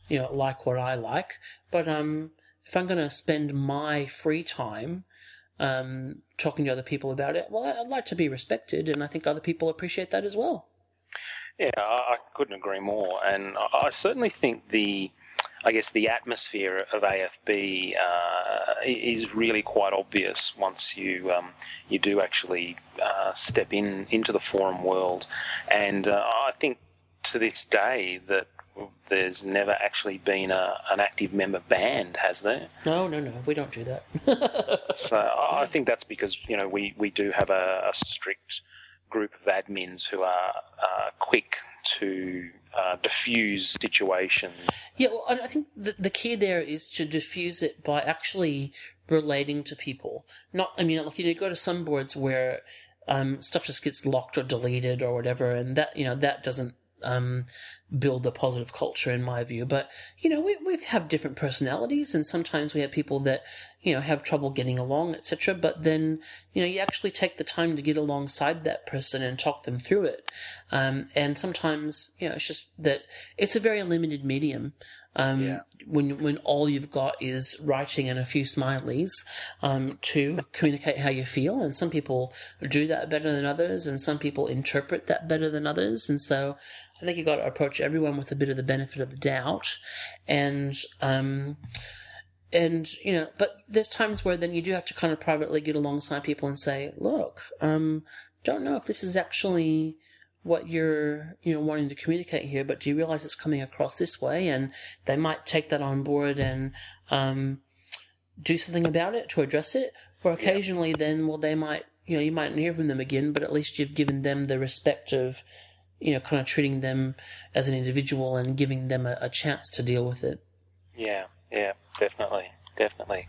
you know, like what I like. But, um, if I'm going to spend my free time, um, talking to other people about it, well, I'd like to be respected. And I think other people appreciate that as well. Yeah, I, I couldn't agree more, and I, I certainly think the, I guess the atmosphere of AFB uh, is really quite obvious once you um, you do actually uh, step in into the forum world, and uh, I think to this day that there's never actually been a, an active member banned, has there? No, no, no, we don't do that. So I think that's because you know we, we do have a, a strict group of admins who are uh, quick to uh, diffuse situations. Yeah, well, I I think the, the key there is to diffuse it by actually relating to people. Not, I mean, like, you know, you go to some boards where um, stuff just gets locked or deleted or whatever, and that, you know, that doesn't um, build a positive culture in my view. But, you know, we, we have different personalities, and sometimes we have people that, you know, have trouble getting along, etc. But then, you know, you actually take the time to get alongside that person and talk them through it. Um, and sometimes, you know, it's just that it's a very limited medium. Um, Yeah. when, when all you've got is writing and a few smileys, um, to communicate how you feel. And some people do that better than others, and some people interpret that better than others. And so I think you've got to approach everyone with a bit of the benefit of the doubt. And, um, and you know, but there's times where then you do have to kind of privately get alongside people and say, "Look, um, don't know if this is actually what you're, you know, wanting to communicate here, but do you realize it's coming across this way?" And they might take that on board and um, do something about it to address it. Or occasionally, then, well, they might, you know, you might not hear from them again, but at least you've given them the respect of, you know, kind of treating them as an individual and giving them a, a chance to deal with it. Yeah, yeah, definitely, definitely.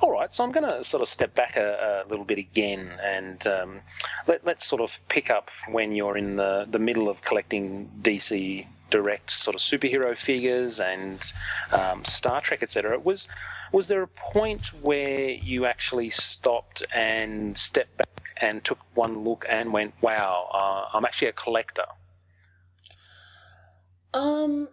All right, so I'm going to sort of step back a, a little bit again, and um, let, let's sort of pick up when you're in the the middle of collecting DC Direct sort of superhero figures and um, Star Trek, etc. Was was there a point where you actually stopped and stepped back and took one look and went, "Wow, uh, I'm actually a collector." Um,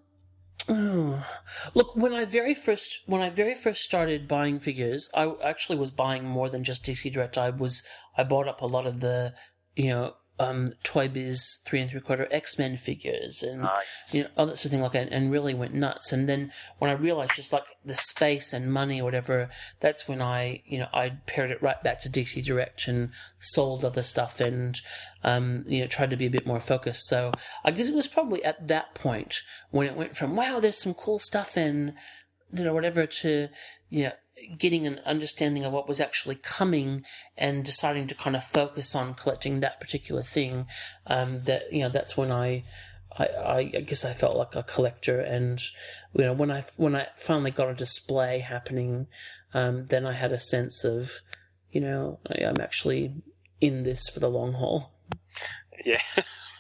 oh. look, when I very first when I very first started buying figures, I actually was buying more than just DC Direct. I was I bought up a lot of the, you know, um, Toy Biz three and three quarter X Men figures and Nice. you know, all that sort of thing like that, and really went nuts. And then when I realized just like the space and money or whatever, that's when I, you know, I paired it right back to DC Direct and sold other stuff and, um, you know, tried to be a bit more focused. So I guess it was probably at that point when it went from, wow, there's some cool stuff and you know, whatever to, you know, getting an understanding of what was actually coming and deciding to kind of focus on collecting that particular thing, um, that, you know, that's when I, I, I, guess I felt like a collector, and you know when I when I finally got a display happening, um, then I had a sense of, you know, I'm actually in this for the long haul. Yeah.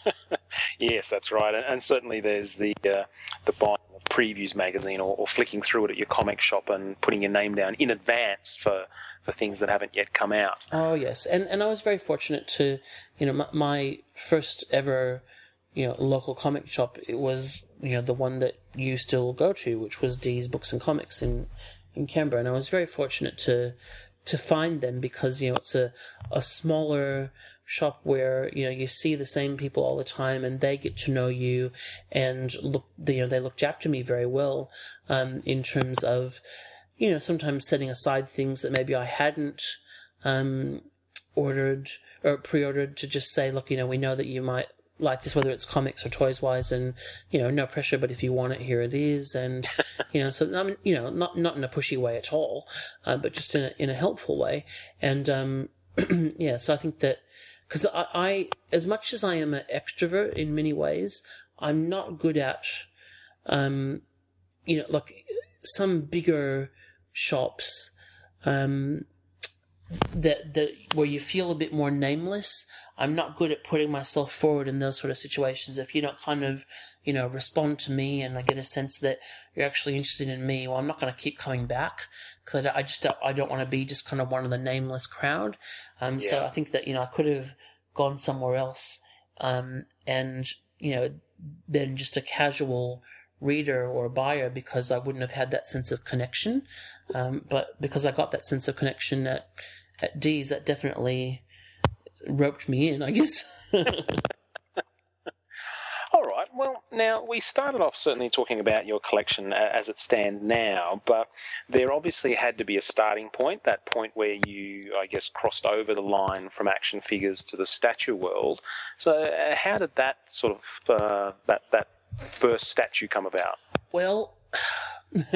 yes, that's right. And, and certainly there's the uh, the buying of previews magazine or, or flicking through it at your comic shop and putting your name down in advance for, for things that haven't yet come out. Oh yes, and and I was very fortunate to, you know, my, my first ever, you know, local comic shop. It was you know the one that you still go to, which was Dee's Books and Comics in in Canberra, and I was very fortunate to to find them because you know it's a a smaller shop where you know you see the same people all the time and they get to know you and look you know they looked after me very well um in terms of you know sometimes setting aside things that maybe I hadn't um ordered or pre-ordered to just say look you know we know that you might like this whether it's comics or toys wise and you know no pressure but if you want it here it is and you know so I mean you know not not in a pushy way at all uh, but just in a, in a helpful way and um yeah so I think that because I, I as much as I am an extrovert in many ways I'm not good at um you know like some bigger shops um that that where you feel a bit more nameless. I'm not good at putting myself forward in those sort of situations. If you don't kind of, you know, respond to me and I get a sense that you're actually interested in me, well, I'm not going to keep coming back because I, I just don't, I don't want to be just kind of one of the nameless crowd. Um, so I think that you know I could have gone somewhere else, um, and you know, been just a casual reader or buyer because I wouldn't have had that sense of connection. Um, but because I got that sense of connection at at D's, that definitely roped me in, I guess. All right. Well, now we started off certainly talking about your collection as it stands now, but there obviously had to be a starting point, that point where you, I guess, crossed over the line from action figures to the statue world. So, uh, how did that sort of uh, that that first statue come about? well,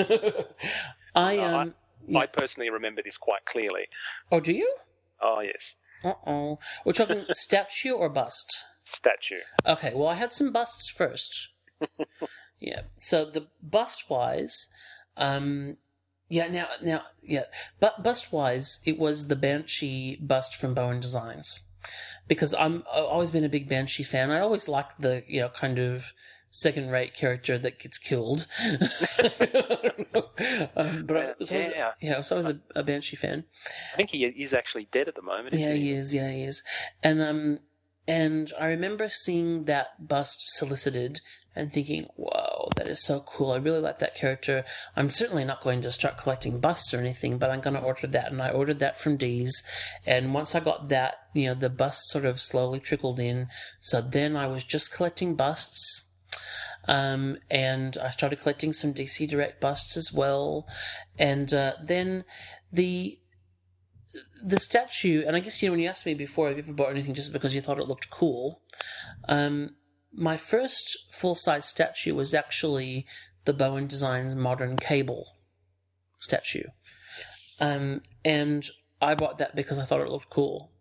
I um. I personally remember this quite clearly. Oh, do you? Oh yes, Uh oh. We're talking statue or bust. statue. Okay, well, I had some busts first. yeah. So the bust wise, um, yeah. Now, now, yeah. But bust wise, it was the Banshee bust from Bowen Designs because I'm I've always been a big Banshee fan. I always liked the you know kind of second rate character that gets killed. um, but I was always, Yeah. yeah, so I was a, a Banshee fan. I think he is actually dead at the moment. Isn't Yeah, he? he is. Yeah, he is. And um, and I remember seeing that bust solicited and thinking, "Whoa, that is so cool! I really like that character." I'm certainly not going to start collecting busts or anything, but I'm going to order that, and I ordered that from D's. And once I got that, you know, the busts sort of slowly trickled in. So then I was just collecting busts. Um, and I started collecting some DC Direct busts as well. And uh, then the the statue, and I guess you know when you asked me before, have you ever bought anything just because you thought it looked cool? Um, my first full size statue was actually the Bowen Designs modern cable statue, Yes. um, and I bought that because I thought it looked cool.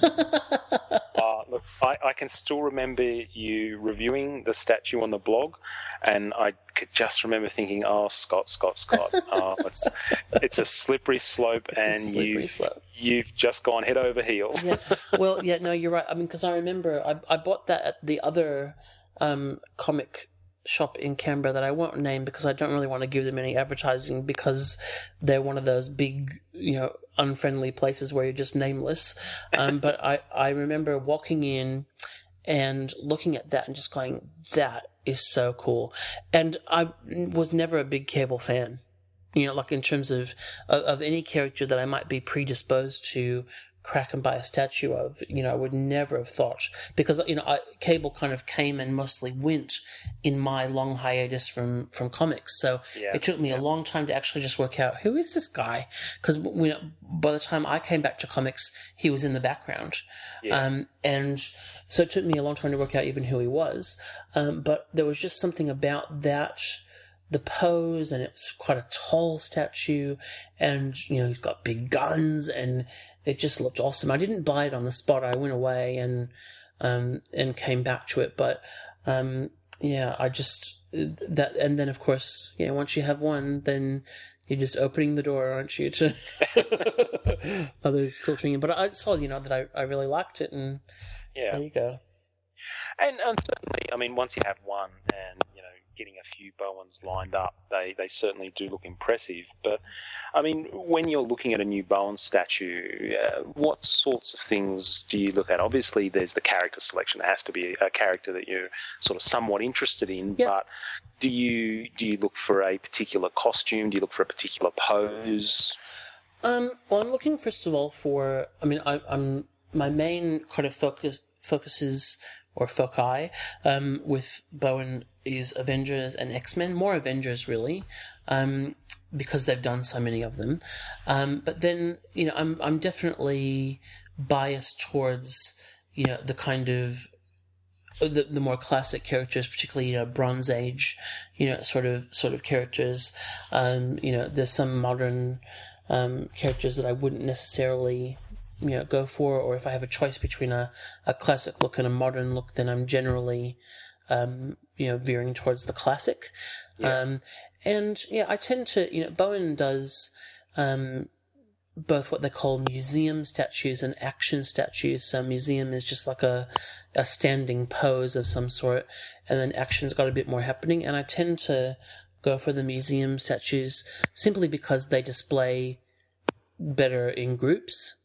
Uh, look, I, I can still remember you reviewing the statue on the blog, and I could just remember thinking, "Oh, Scott, Scott, Scott! oh, it's it's a slippery slope, It's and slippery you've slope. you've just gone head over heels." yeah. Well, yeah, no, you're right. I mean, because I remember I I bought that at the other um, comic shop in Canberra that I won't name because I don't really want to give them any advertising because they're one of those big, you know, unfriendly places where you're just nameless. Um, but I I remember walking in and looking at that and just going, that is so cool. And I was never a big cable fan you know, like in terms of, of of any character that I might be predisposed to crack and buy a statue of, you know, I would never have thought because you know, I, Cable kind of came and mostly went in my long hiatus from from comics. So Yeah, it took me a long time to actually just work out who is this guy because you know, by the time I came back to comics, he was in the background. Yes. Um, and so it took me a long time to work out even who he was. Um, but there was just something about that the pose, and it's quite a tall statue, and you know he's got big guns, and it just looked awesome. I didn't buy it on the spot. I went away and um, and came back to it, but um, yeah, I just that, and then of course, you know, once you have one, then you're just opening the door, aren't you, to others filtering in. But I saw, you know, that I, I really liked it, and Yeah. there you go. And, and certainly, I mean, once you have one and, getting a few Bowens lined up, they, they certainly do look impressive. But, I mean, when you're looking at a new Bowen statue, uh, what sorts of things do you look at? Obviously, there's the character selection. There has to be a character that you're sort of somewhat interested in. Yeah. But do you do you look for a particular costume? Do you look for a particular pose? Um, well, I'm looking first of all for. I mean, I, I'm my main kind of focus focuses or foci um, with Bowen is Avengers and X Men, more Avengers really, um, because they've done so many of them. Um, but then you know, I'm I'm definitely biased towards you know the kind of the, the more classic characters, particularly you know Bronze Age, you know sort of sort of characters. Um, you know, there's some modern um, characters that I wouldn't necessarily you know go for, or if I have a choice between a, a classic look and a modern look, then I'm generally um, you know veering towards the classic. Um, and yeah, I tend to you know Bowen does. Um, both what they call museum statues and action statues. So museum is just like a a standing pose of some sort, and then action's got a bit more happening. And I tend to go for the museum statues simply because they display better in groups.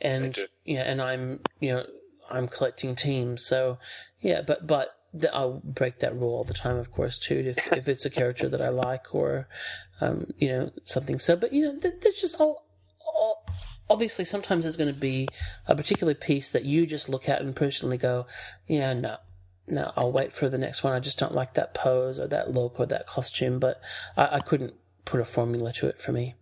And yeah, and I'm you know I'm collecting teams, so yeah, but but. Th- I'll break that rule all the time, of course, too. If if it's a character that I like, or um, you know something. So, but you know, th- there's just all, all obviously sometimes there's going to be a particular piece that you just look at and personally go, yeah, no, no, I'll wait for the next one. I just don't like that pose or that look or that costume, but I, I couldn't put a formula to it for me.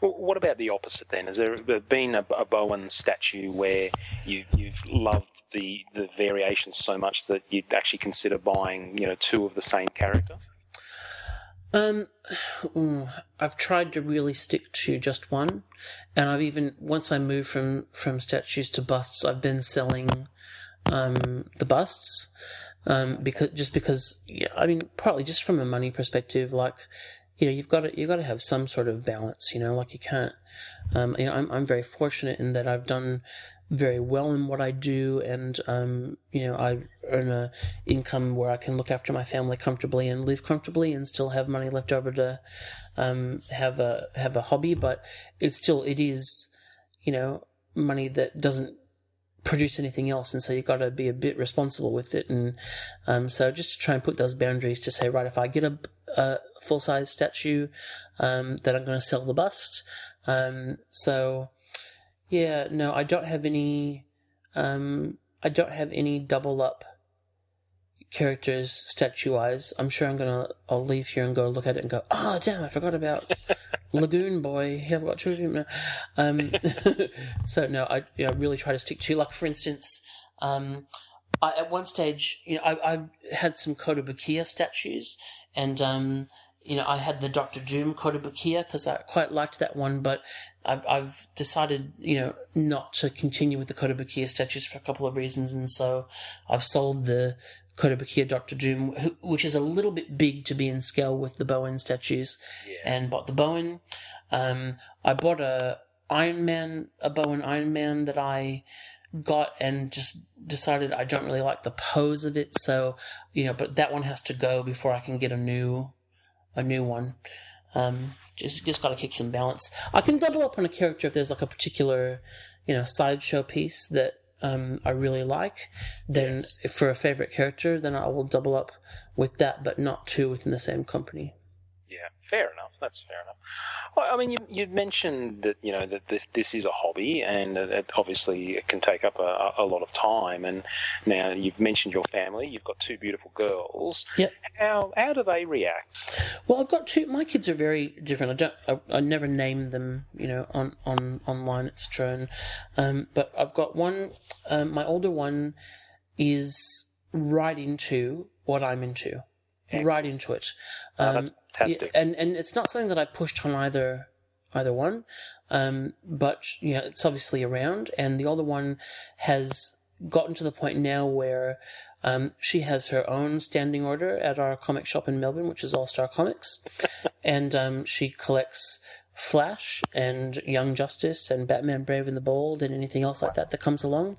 Well, what about the opposite then? Has there been a, a Bowen statue where you, you've loved the, the variations so much that you'd actually consider buying, you know, two of the same character? Um, I've tried to really stick to just one, and I've even once I moved from from statues to busts, I've been selling um the busts, um because just because yeah, I mean partly just from a money perspective, like you know you've got to you've got to have some sort of balance, you know, like you can't, um you know I'm I'm very fortunate in that I've done very well in what I do, and um, you know, I earn a income where I can look after my family comfortably and live comfortably, and still have money left over to um, have a have a hobby. But it's still it is, you know, money that doesn't produce anything else, and so you've got to be a bit responsible with it. And um, so just to try and put those boundaries to say, right, if I get a, a full size statue, um, then I'm going to sell the bust. Um, so yeah, no, I don't have any. Um, I don't have any double up characters statue wise. I'm sure I'm gonna. I'll leave here and go look at it and go. Oh damn! I forgot about Lagoon Boy. I've got two of him now. Um, so no, I, you know, really try to stick to. Like for instance, um, I, at one stage, you know, I, I had some Kotobukiya statues, and um, you know, I had the Doctor Doom Kotobukiya because I quite liked that one, but I've I've decided, you know, not to continue with the Kotobukiya statues for a couple of reasons, and so I've sold the Kotobukiya Doctor Doom, who, which is a little bit big to be in scale with the Bowen statues, and bought the Bowen. Um, I bought a Iron Man, a Bowen Iron Man that I got and just decided I don't really like the pose of it, so you know, but that one has to go before I can get a new a new one. Um, just just got to keep some balance. I can double up on a character if there's like a particular, you know, sideshow piece that um, I really like. Then if for a favorite character, then I will double up with that, but not two within the same company. Fair enough. That's fair enough. Well, I mean, you you mentioned that you know that this this is a hobby, and that obviously it can take up a, a lot of time. And now you've mentioned your family. You've got two beautiful girls. Yep. How how do they react? Well, I've got two. My kids are very different. I don't. I, I never name them, you know, on on online, etc. And um, but I've got one. Um, my older one is right into what I'm into, right into it. Oh, Um, that's fantastic. yeah, and and it's not something that I pushed on either either one, um, but know it's obviously around, and the older one has gotten to the point now where um, she has her own standing order at our comic shop in Melbourne, which is All Star Comics, and um, she collects. Flash and Young Justice and Batman Brave and the Bold and anything else like that that comes along.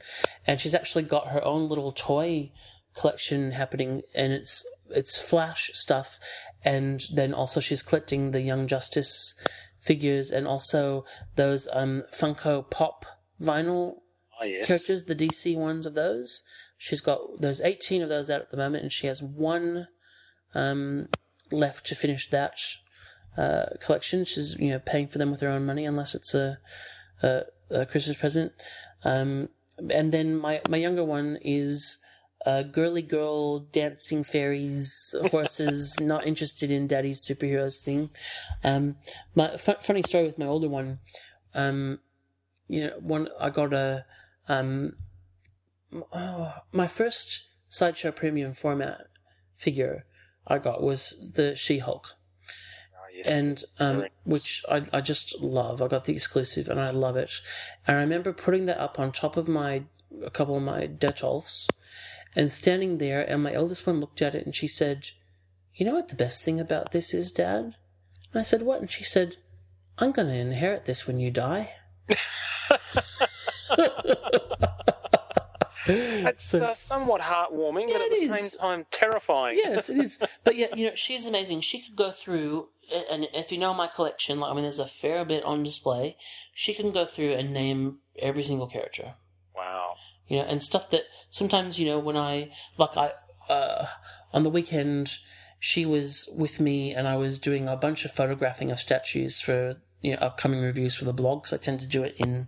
And she's actually got her own little toy collection happening and it's it's Flash stuff and then also she's collecting the Young Justice figures and also those um Funko Pop vinyl Oh, yes. characters, the DC ones of those. She's got there's 18 of those out at the moment, and she has one um, left to finish that uh, collection. She's you know paying for them with her own money, unless it's a, a, a Christmas present. Um, and then my my younger one is a girly girl dancing fairies horses not interested in daddy's superheroes thing um my fu- funny story with my older one um you know one i got a um oh, my first sideshow premium format figure i got was the she-hulk Oh, yes. and um, nice. which I, I just love. I got the exclusive, and I love it. And I remember putting that up on top of my a couple of my Detols, and standing there. And my eldest one looked at it, and she said, "You know what the best thing about this is, Dad?" And I said, "What?" And she said, "I'm going to inherit this when you die." That's uh, somewhat heartwarming, but at the it same time terrifying. yes, it is. But yeah, you know, she's amazing. She could go through, and if you know my collection, like I mean, there's a fair bit on display. She can go through and name every single character. Wow. You know, and stuff that sometimes you know when I like I uh, on the weekend she was with me and I was doing a bunch of photographing of statues for you know upcoming reviews for the blogs. I tend to do it in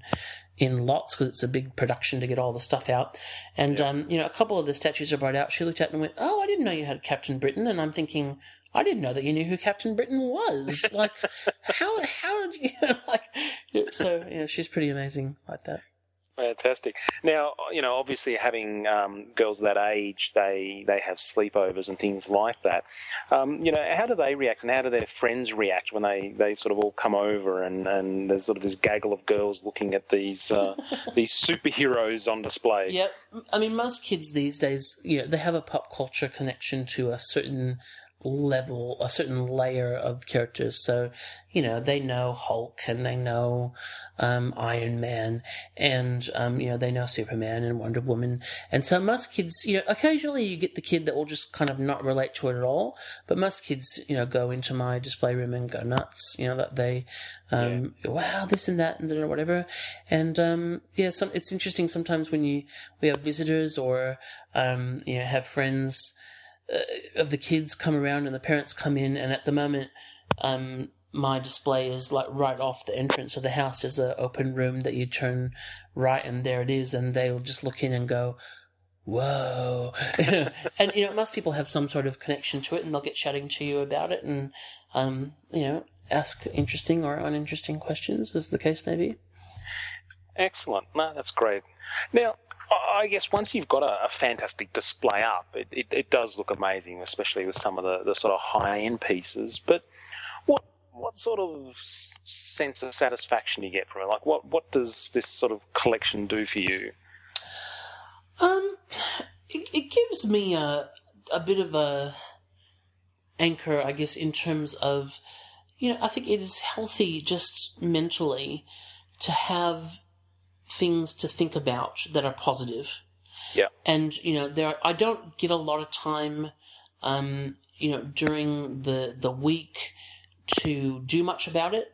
in lots because it's a big production to get all the stuff out. And um, you know, a couple of the statues are brought out. She looked at and went, "Oh, I didn't know you had Captain Britain." And I'm thinking, I didn't know that you knew who Captain Britain was. Like, how how did you like? So yeah, she's pretty amazing like that. Fantastic. Now, you know, obviously having um, girls that age, they they have sleepovers and things like that. Um, you know, how do they react, and how do their friends react when they, they sort of all come over and, and there's sort of this gaggle of girls looking at these uh, these superheroes on display? Yeah, I mean, most kids these days, you know, they have a pop culture connection to a certain level, a certain layer of characters. So, you know, they know Hulk and they know um, Iron Man and, um, you know, they know Superman and Wonder Woman. And so most kids, you know, occasionally you get the kid that will just kind of not relate to it at all. But most kids, you know, go into my display room and go nuts, you know, that they, um, wow, this and that and whatever. And, um, yeah, some, it's interesting sometimes when you, we have visitors or, um, you know, have friends, uh, of the kids come around and the parents come in and at the moment um my display is like right off the entrance of the house there's an open room that you turn right and there it is and they'll just look in and go whoa and you know most people have some sort of connection to it and they'll get chatting to you about it and um you know ask interesting or uninteresting questions as the case may be Excellent. No, that's great. Now, I guess once you've got a, a fantastic display up, it, it, it does look amazing, especially with some of the, the sort of high end pieces. But what what sort of sense of satisfaction do you get from it? Like, what, what does this sort of collection do for you? Um, it, it gives me a a bit of a anchor, I guess, in terms of, you know, I think it is healthy just mentally to have things to think about that are positive. Yeah. And you know, there I don't get a lot of time, um, you know, during the the week to do much about it.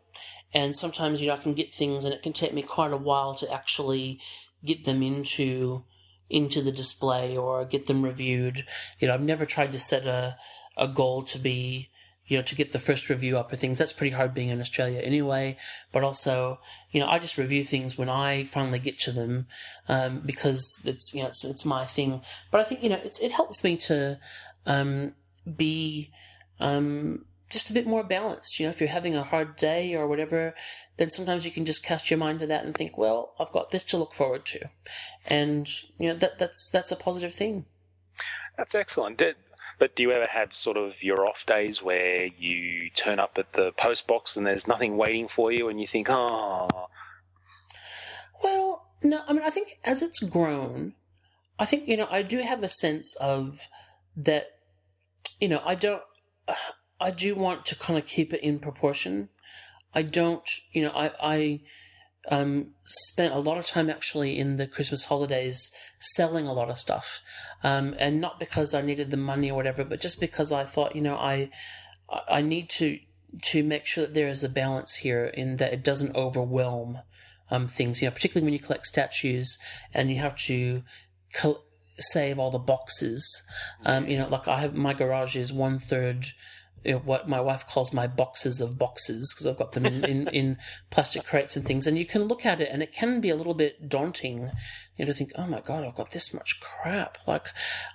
And sometimes, you know, I can get things, and it can take me quite a while to actually get them into into the display or get them reviewed. You know, I've never tried to set a a goal to be you know to get the first review up of things. That's pretty hard being in Australia anyway. But also, you know, I just review things when I finally get to them um, because it's you know it's it's my thing. But I think you know it helps me to um, be um, just a bit more balanced. You know, if you're having a hard day or whatever, then sometimes you can just cast your mind to that and think, well, I've got this to look forward to, and you know that that's that's a positive thing. That's excellent. Did, But do you ever have sort of your off days where you turn up at the post box and there's nothing waiting for you, and you think, oh, Well, no, I mean, I think as it's grown, I think, you know, I do have a sense of that, you know, I don't, I do want to kind of keep it in proportion. I don't, you know, I, I, um, spent a lot of time actually in the Christmas holidays selling a lot of stuff. Um, and not because I needed the money or whatever, but just because I thought, you know, I, I need to, to make sure that there is a balance here in that it doesn't overwhelm um, things. You know, particularly when you collect statues and you have to save all the boxes. Um, you know, like I have my garage is one third. You know, what my wife calls my boxes of boxes because I've got them in, in, in plastic crates and things, and you can look at it and it can be a little bit daunting, you know, to think, oh my god, I've got this much crap. Like,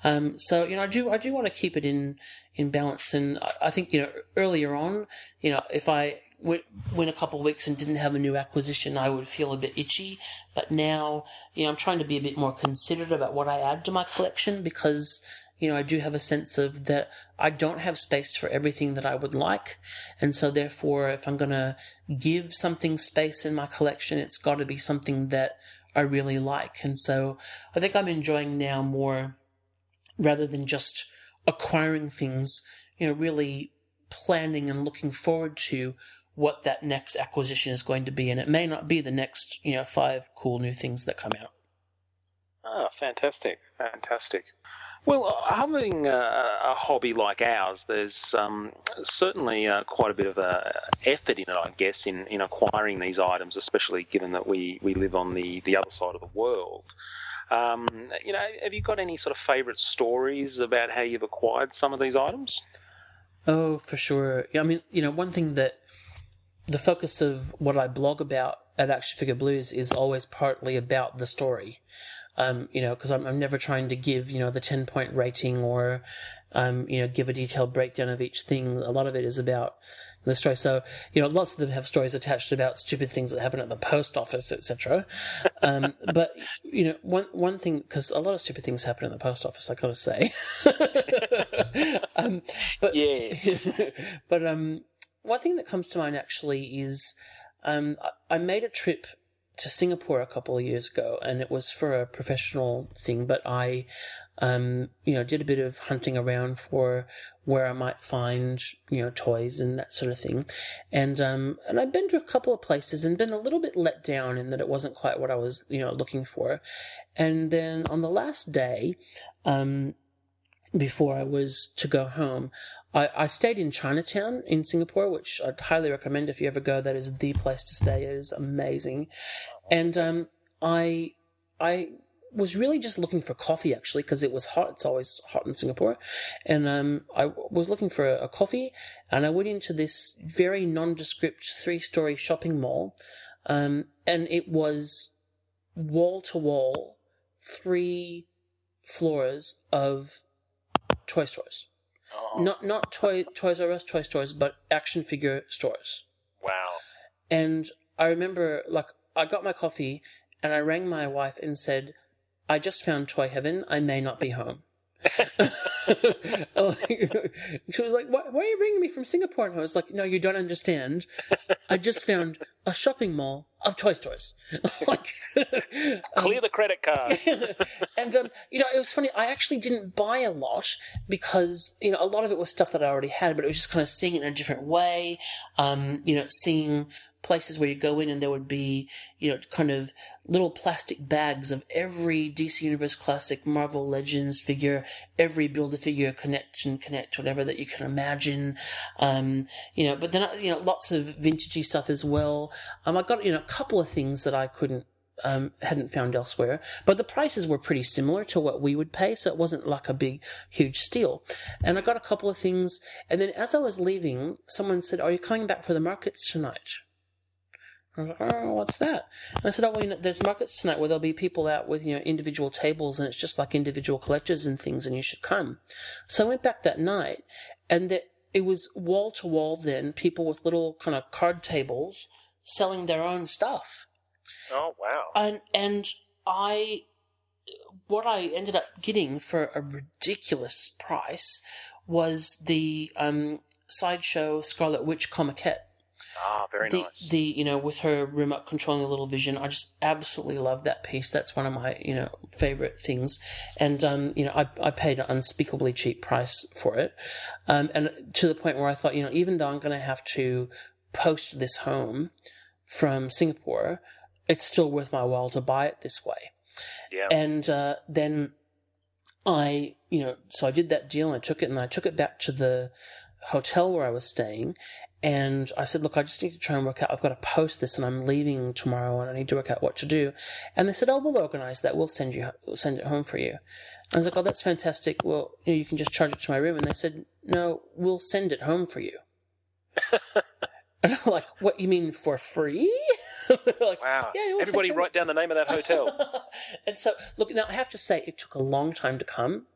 um, so you know, I do I do want to keep it in in balance, and I, I think you know earlier on, you know, if I went, went a couple of weeks and didn't have a new acquisition, I would feel a bit itchy. But now, you know, I'm trying to be a bit more considerate about what I add to my collection because, you know, I do have a sense of that I don't have space for everything that I would like. And so therefore, if I'm going to give something space in my collection, it's got to be something that I really like. And so I think I'm enjoying now more rather than just acquiring things, you know, really planning and looking forward to what that next acquisition is going to be. And it may not be the next, you know, five cool new things that come out. Ah, fantastic, fantastic. Well, having a, a hobby like ours, there's um, certainly uh, quite a bit of uh, effort in it, I guess, in, in acquiring these items, especially given that we, we live on the, the other side of the world. Um, you know, have you got any sort of favourite stories about how you've acquired some of these items? Oh, for sure. I mean, you know, one thing that the focus of what I blog about at Action Figure Blues is always partly about the story. Um, you know, because I'm, I'm never trying to give, you know, the 10 point rating or, um, you know, give a detailed breakdown of each thing. A lot of it is about the story. So, you know, lots of them have stories attached about stupid things that happen at the post office, etc. Um, but, you know, one, one thing, because a lot of stupid things happen at the post office, I gotta say. um, but, Yes. but, um, one thing that comes to mind actually is um, I- I made a trip to Singapore a couple of years ago, and it was for a professional thing. But I, um, you know, did a bit of hunting around for where I might find, you know, toys and that sort of thing. And um, and I've been to a couple of places and been a little bit let down in that it wasn't quite what I was, you know, looking for. And then on the last day, um, before I was to go home. I, I stayed in Chinatown in Singapore, which I'd highly recommend if you ever go. That is the place to stay. It is amazing. And um, I I was really just looking for coffee actually because it was hot. It's always hot in Singapore, and um, I was looking for a, a coffee, and I went into this very nondescript three-story shopping mall, um, and it was wall to wall, three floors of toy stores. Oh, Not not toy Toys R Us toy stores, but action figure stores. wow. And I remember, like, I got my coffee and I rang my wife and said, I just found Toy Heaven. I may not be home. she was like, why, why are you ringing me from Singapore? And I was like, no, you don't understand. I just found a shopping mall of toy stores. like, Clear the credit card. and um, you know, it was funny. I actually didn't buy a lot because you know a lot of it was stuff that I already had, but it was just kind of seeing it in a different way. Um, you know, seeing places where you go in and there would be you know kind of little plastic bags of every DC Universe classic, Marvel Legends figure, every Build a Figure Collect and Connect, whatever that you can imagine. Um, you know, but then you know lots of vintagey stuff as well. Um, I got you know couple of things that I couldn't um, hadn't found elsewhere. But the prices were pretty similar to what we would pay, so it wasn't like a big, huge steal. And I got a couple of things, and then as I was leaving, someone said, "Are you coming back for the markets tonight?" I was like, "Oh, what's that?" And I said, "Oh, well, you know, there's markets tonight where there'll be people out with you know individual tables, and it's just like individual collectors and things, and you should come." So I went back that night, and that it was wall to wall. Then people with little kind of card tables selling their own stuff Oh, wow. and and I what I ended up getting for a ridiculous price was the um, sideshow Scarlet Witch Comiquette. Ah, very the, nice. the you know with her remote controlling the little vision i just absolutely love that piece that's one of my you know favorite things and um you know i, I paid an unspeakably cheap price for it um and to the point where i thought you know even though i'm going to have to post this home from singapore it's still worth my while to buy it this way yeah. and uh, then I, you know, so I did that deal and I took it and I took it back to the hotel where I was staying. And I said, look, I just need to try and work out. I've got to post this and I'm leaving tomorrow and I need to work out what to do. And they said, oh, we'll organize that. We'll send you, we'll send it home for you. I was like, oh, that's fantastic. Well, you, know, you can just charge it to my room. And they said, no, we'll send it home for you. and I'm like, what, you mean for free? like, wow. yeah, Everybody write down the name of that hotel. and so, look, now I have to say, it took a long time to come.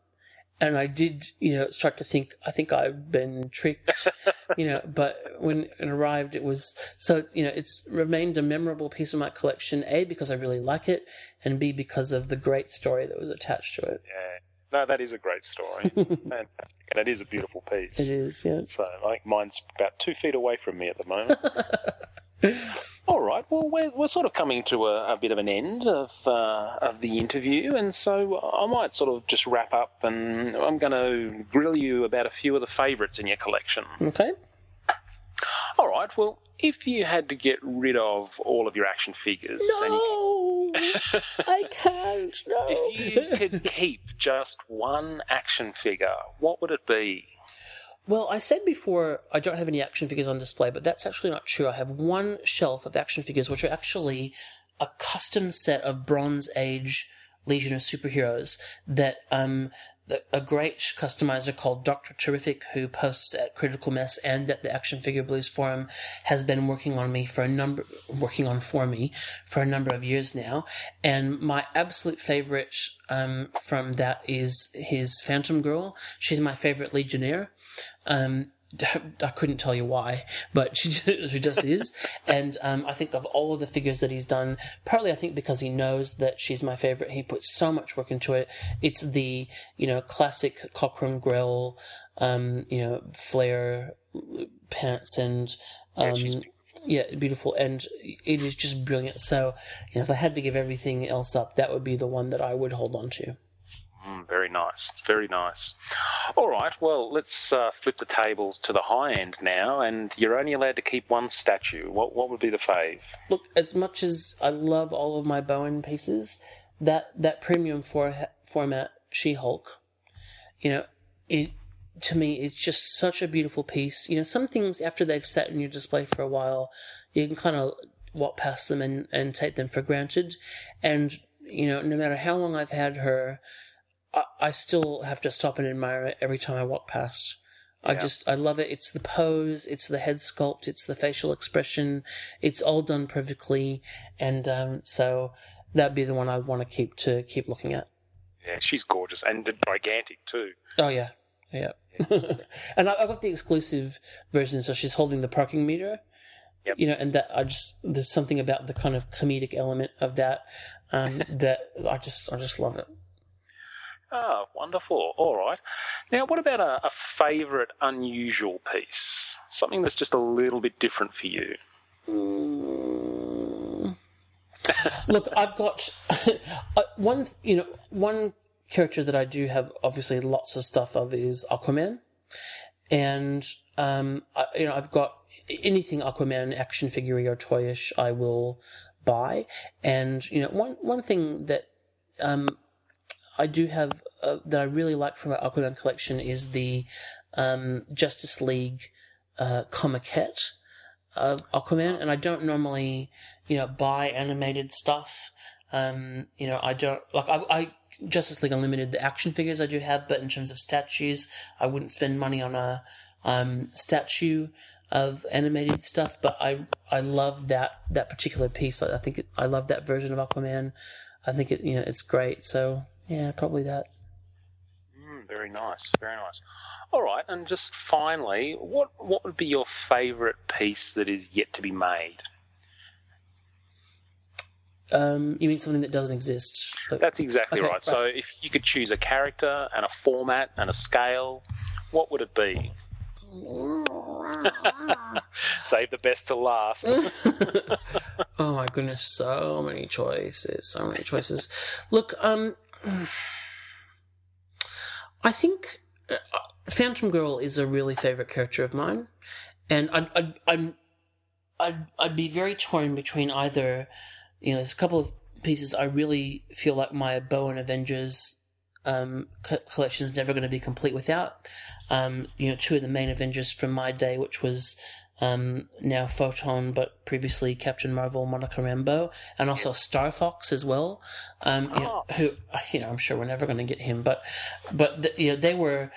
And I did, you know, start to think, I think I've been tricked, you know, but when it arrived, it was, so, you know, it's remained a memorable piece of my collection, A, because I really like it, and B, because of the great story that was attached to it. yeah. No, that is a great story. Fantastic. And it is a beautiful piece. It is, yeah. So I think mine's about two feet away from me at the moment. All right. Well, we're, we're sort of coming to a, a bit of an end of uh, of the interview, and so I might sort of just wrap up, and I'm going to grill you about a few of the favourites in your collection. Okay. All right. Well, if you had to get rid of all of your action figures, No! I can't, no. if you could keep just one action figure, what would it be? Well, I said before I don't have any action figures on display, but that's actually not true. I have one shelf of action figures, which are actually a custom set of Bronze Age Legion of Superheroes that um, the- a great customizer called Doctor Terrific, who posts at Critical Mess and at the Action Figure Blues forum, has been working on me for a number, working on for me for a number of years now. And my absolute favorite um, from that is his Phantom Girl. She's my favorite Legionnaire. Um, I couldn't tell you why, but she just, she just is. And um, I think of all of the figures that he's done, partly I think because he knows that she's my favorite, he puts so much work into it. It's the you know classic Cockrum Grill, um, you know flare pants and um, she's yeah, beautiful, and it is just brilliant. So, you know, if I had to give everything else up, that would be the one that I would hold on to. Mm, very nice, very nice. All right, well, let's uh, flip the tables to the high end now, and you're only allowed to keep one statue. What what would be the fave? Look, as much as I love all of my Bowen pieces, that that premium for, format She-Hulk, you know, it to me it's just such a beautiful piece. You know, some things after they've sat in your display for a while, you can kind of walk past them and and take them for granted, and you know, no matter how long I've had her, I, I still have to stop and admire it every time I walk past. I Yeah. just I love it. It's the pose, it's the head sculpt, it's the facial expression. It's all done perfectly, and um, so that'd be the one I want to keep to keep looking at. Yeah, she's gorgeous and gigantic too. Oh yeah, yeah. and I, I got the exclusive version, so she's holding the parking meter. Yep. You know, and that I just there's something about the kind of comedic element of that um, that I just I just love it. Ah, wonderful. All right. Now, what about a, a favourite unusual piece? Something that's just a little bit different for you. Mm. Look, I've got uh, one. You know, one character that I do have obviously lots of stuff of is Aquaman, and um, I, you know, I've got anything Aquaman action figure or toyish, I will buy. And you know, one one thing that um, I do have uh, that I really like from our Aquaman collection is the um, Justice League uh, comiquette of Aquaman, and I don't normally, you know, buy animated stuff. Um, you know, I don't like I, I Justice League Unlimited, the action figures I do have, but in terms of statues, I wouldn't spend money on a um, statue of animated stuff. But I I love that that particular piece. I, I think it, I love that version of Aquaman. I think it you know it's great. So yeah, probably that. Mm, very nice, very nice. All right, and just finally, what what would be your favourite piece that is yet to be made? Um, you mean something that doesn't exist? Like- That's exactly Okay, right. right. So if you could choose a character and a format and a scale, what would it be? Save the best to last. oh my goodness, so many choices, so many choices. Look, um, I think uh, Phantom Girl is a really favorite character of mine, and I'd, I'd, I'm, I'd, I'd be very torn between either. You know, there's a couple of pieces I really feel like my Bowen Avengers um, co- collection is never going to be complete without. Um, you know, two of the main Avengers from my day, which was um, now Photon, but previously Captain Marvel, Monica Rambeau, and also Star Fox as well. Um, you know, Oh. who you know, I'm sure we're never going to get him, but but the, you know, they were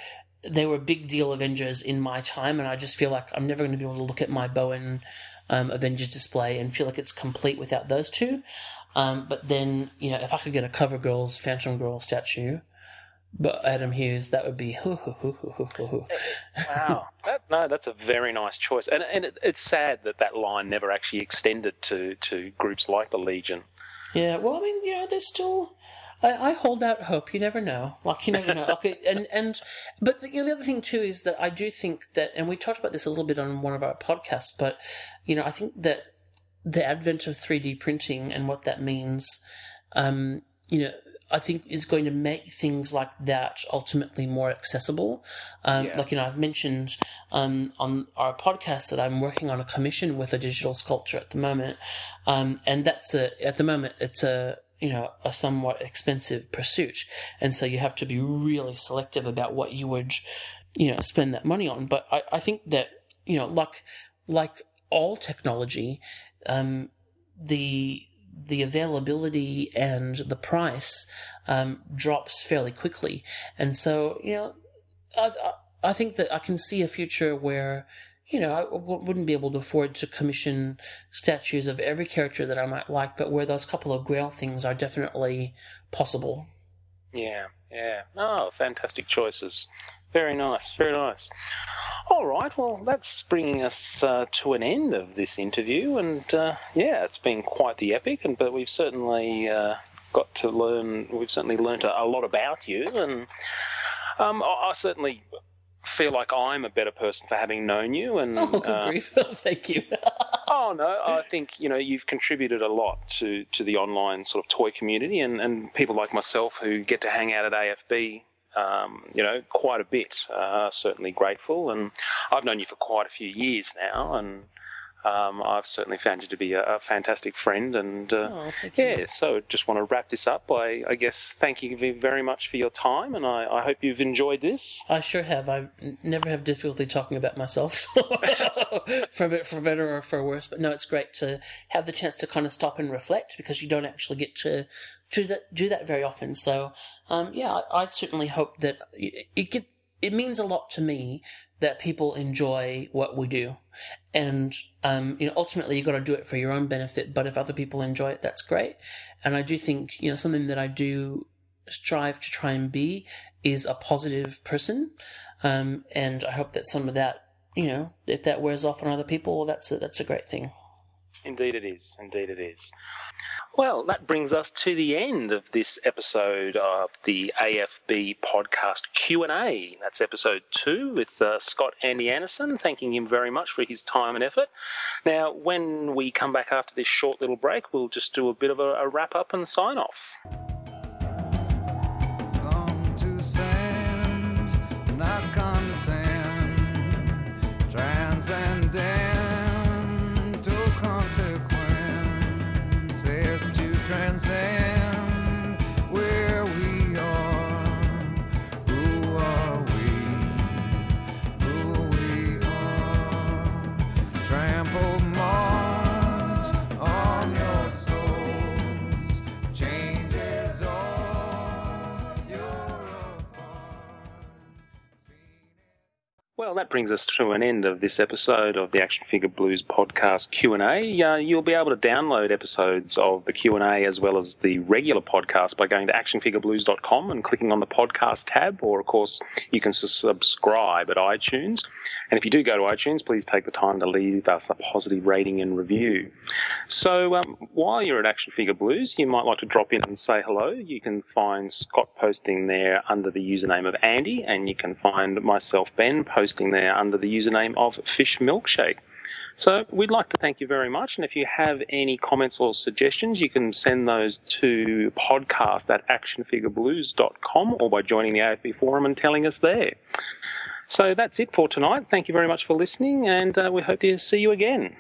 they were big deal Avengers in my time, and I just feel like I'm never going to be able to look at my Bowen um, Avengers display and feel like it's complete without those two. Um, but then, you know, if I could get a Cover Girls Phantom Girl statue, but Adam Hughes, that would be hoo hoo hoo wow. That, no, that's a very nice choice. And, and it, it's sad that that line never actually extended to, to groups like the Legion. Yeah, well, I mean, you know, there's still. I, I hold out hope. You never know. Like you never know. Like, and and but the, you know, the other thing too is that I do think that, and we talked about this a little bit on one of our podcasts. But you know, I think that the advent of 3D printing and what that means, um, you know, I think is going to make things like that ultimately more accessible. Um, Yeah. Like you know, I've mentioned um, on our podcast that I'm working on a commission with a digital sculpture at the moment, um, and that's a at the moment it's a you know a somewhat expensive pursuit, and so you have to be really selective about what you would you know spend that money on. But I, I think that you know like like all technology, um, the the availability and the price um, drops fairly quickly, and so you know, I, I think that I can see a future where you know I w- wouldn't be able to afford to commission statues of every character that I might like, but where those couple of Grail things are definitely possible. Yeah, yeah. Oh, fantastic choices. Very nice, very nice. All right, well, that's bringing us uh, to an end of this interview, and uh, yeah, it's been quite the epic. And but we've certainly uh, got to learn. We've certainly learnt a, a lot about you, and um, I, I certainly feel like I'm a better person for having known you. And Oh, good uh, grief! Thank you. Oh no, I think you know you've contributed a lot to, to the online sort of toy community, and, and people like myself who get to hang out at AFB, um, you know, quite a bit. Uh, certainly grateful, and I've known you for quite a few years now, and um, I've certainly found you to be a, a fantastic friend. And uh, Oh, thank you. yeah, so just want to wrap this up by, I guess, thanking you very much for your time, and I, I hope you've enjoyed this. I sure have. I never have difficulty talking about myself, for for better or for worse. But no, it's great to have the chance to kind of stop and reflect because you don't actually get to do that do that very often. So, um, yeah, I, I certainly hope that it, it get it means a lot to me that people enjoy what we do, and um, you know, ultimately you've got to do it for your own benefit. But if other people enjoy it, that's great. And I do think you know something that I do strive to try and be is a positive person. Um, and I hope that some of that, you know, if that wears off on other people, well, that's a, that's a great thing. Indeed, it is. Indeed, it is. Well, that brings us to the end of this episode of the AFB podcast Q and A. That's episode two with uh, Scott Andy Anderson. Thanking him very much for his time and effort. Now, when we come back after this short little break, we'll just do a bit of a, a wrap up and sign off. Well, that brings us to an end of this episode of the Action Figure Blues podcast Q&A. Uh, you'll be able to download episodes of the Q&A as well as the regular podcast by going to actionfigureblues.com and clicking on the podcast tab, or of course you can subscribe at iTunes. And if you do go to iTunes, please take the time to leave us a positive rating and review. So um, while you're at Action Figure Blues, you might like to drop in and say hello. You can find Scott posting there under the username of Andy, and you can find myself, Ben, posting there under the username of Fish Milkshake. So we'd like to thank you very much. And if you have any comments or suggestions, you can send those to podcast at actionfigureblues.com or by joining the AFB forum and telling us there. So that's it for tonight. Thank you very much for listening, and uh, we hope to see you again.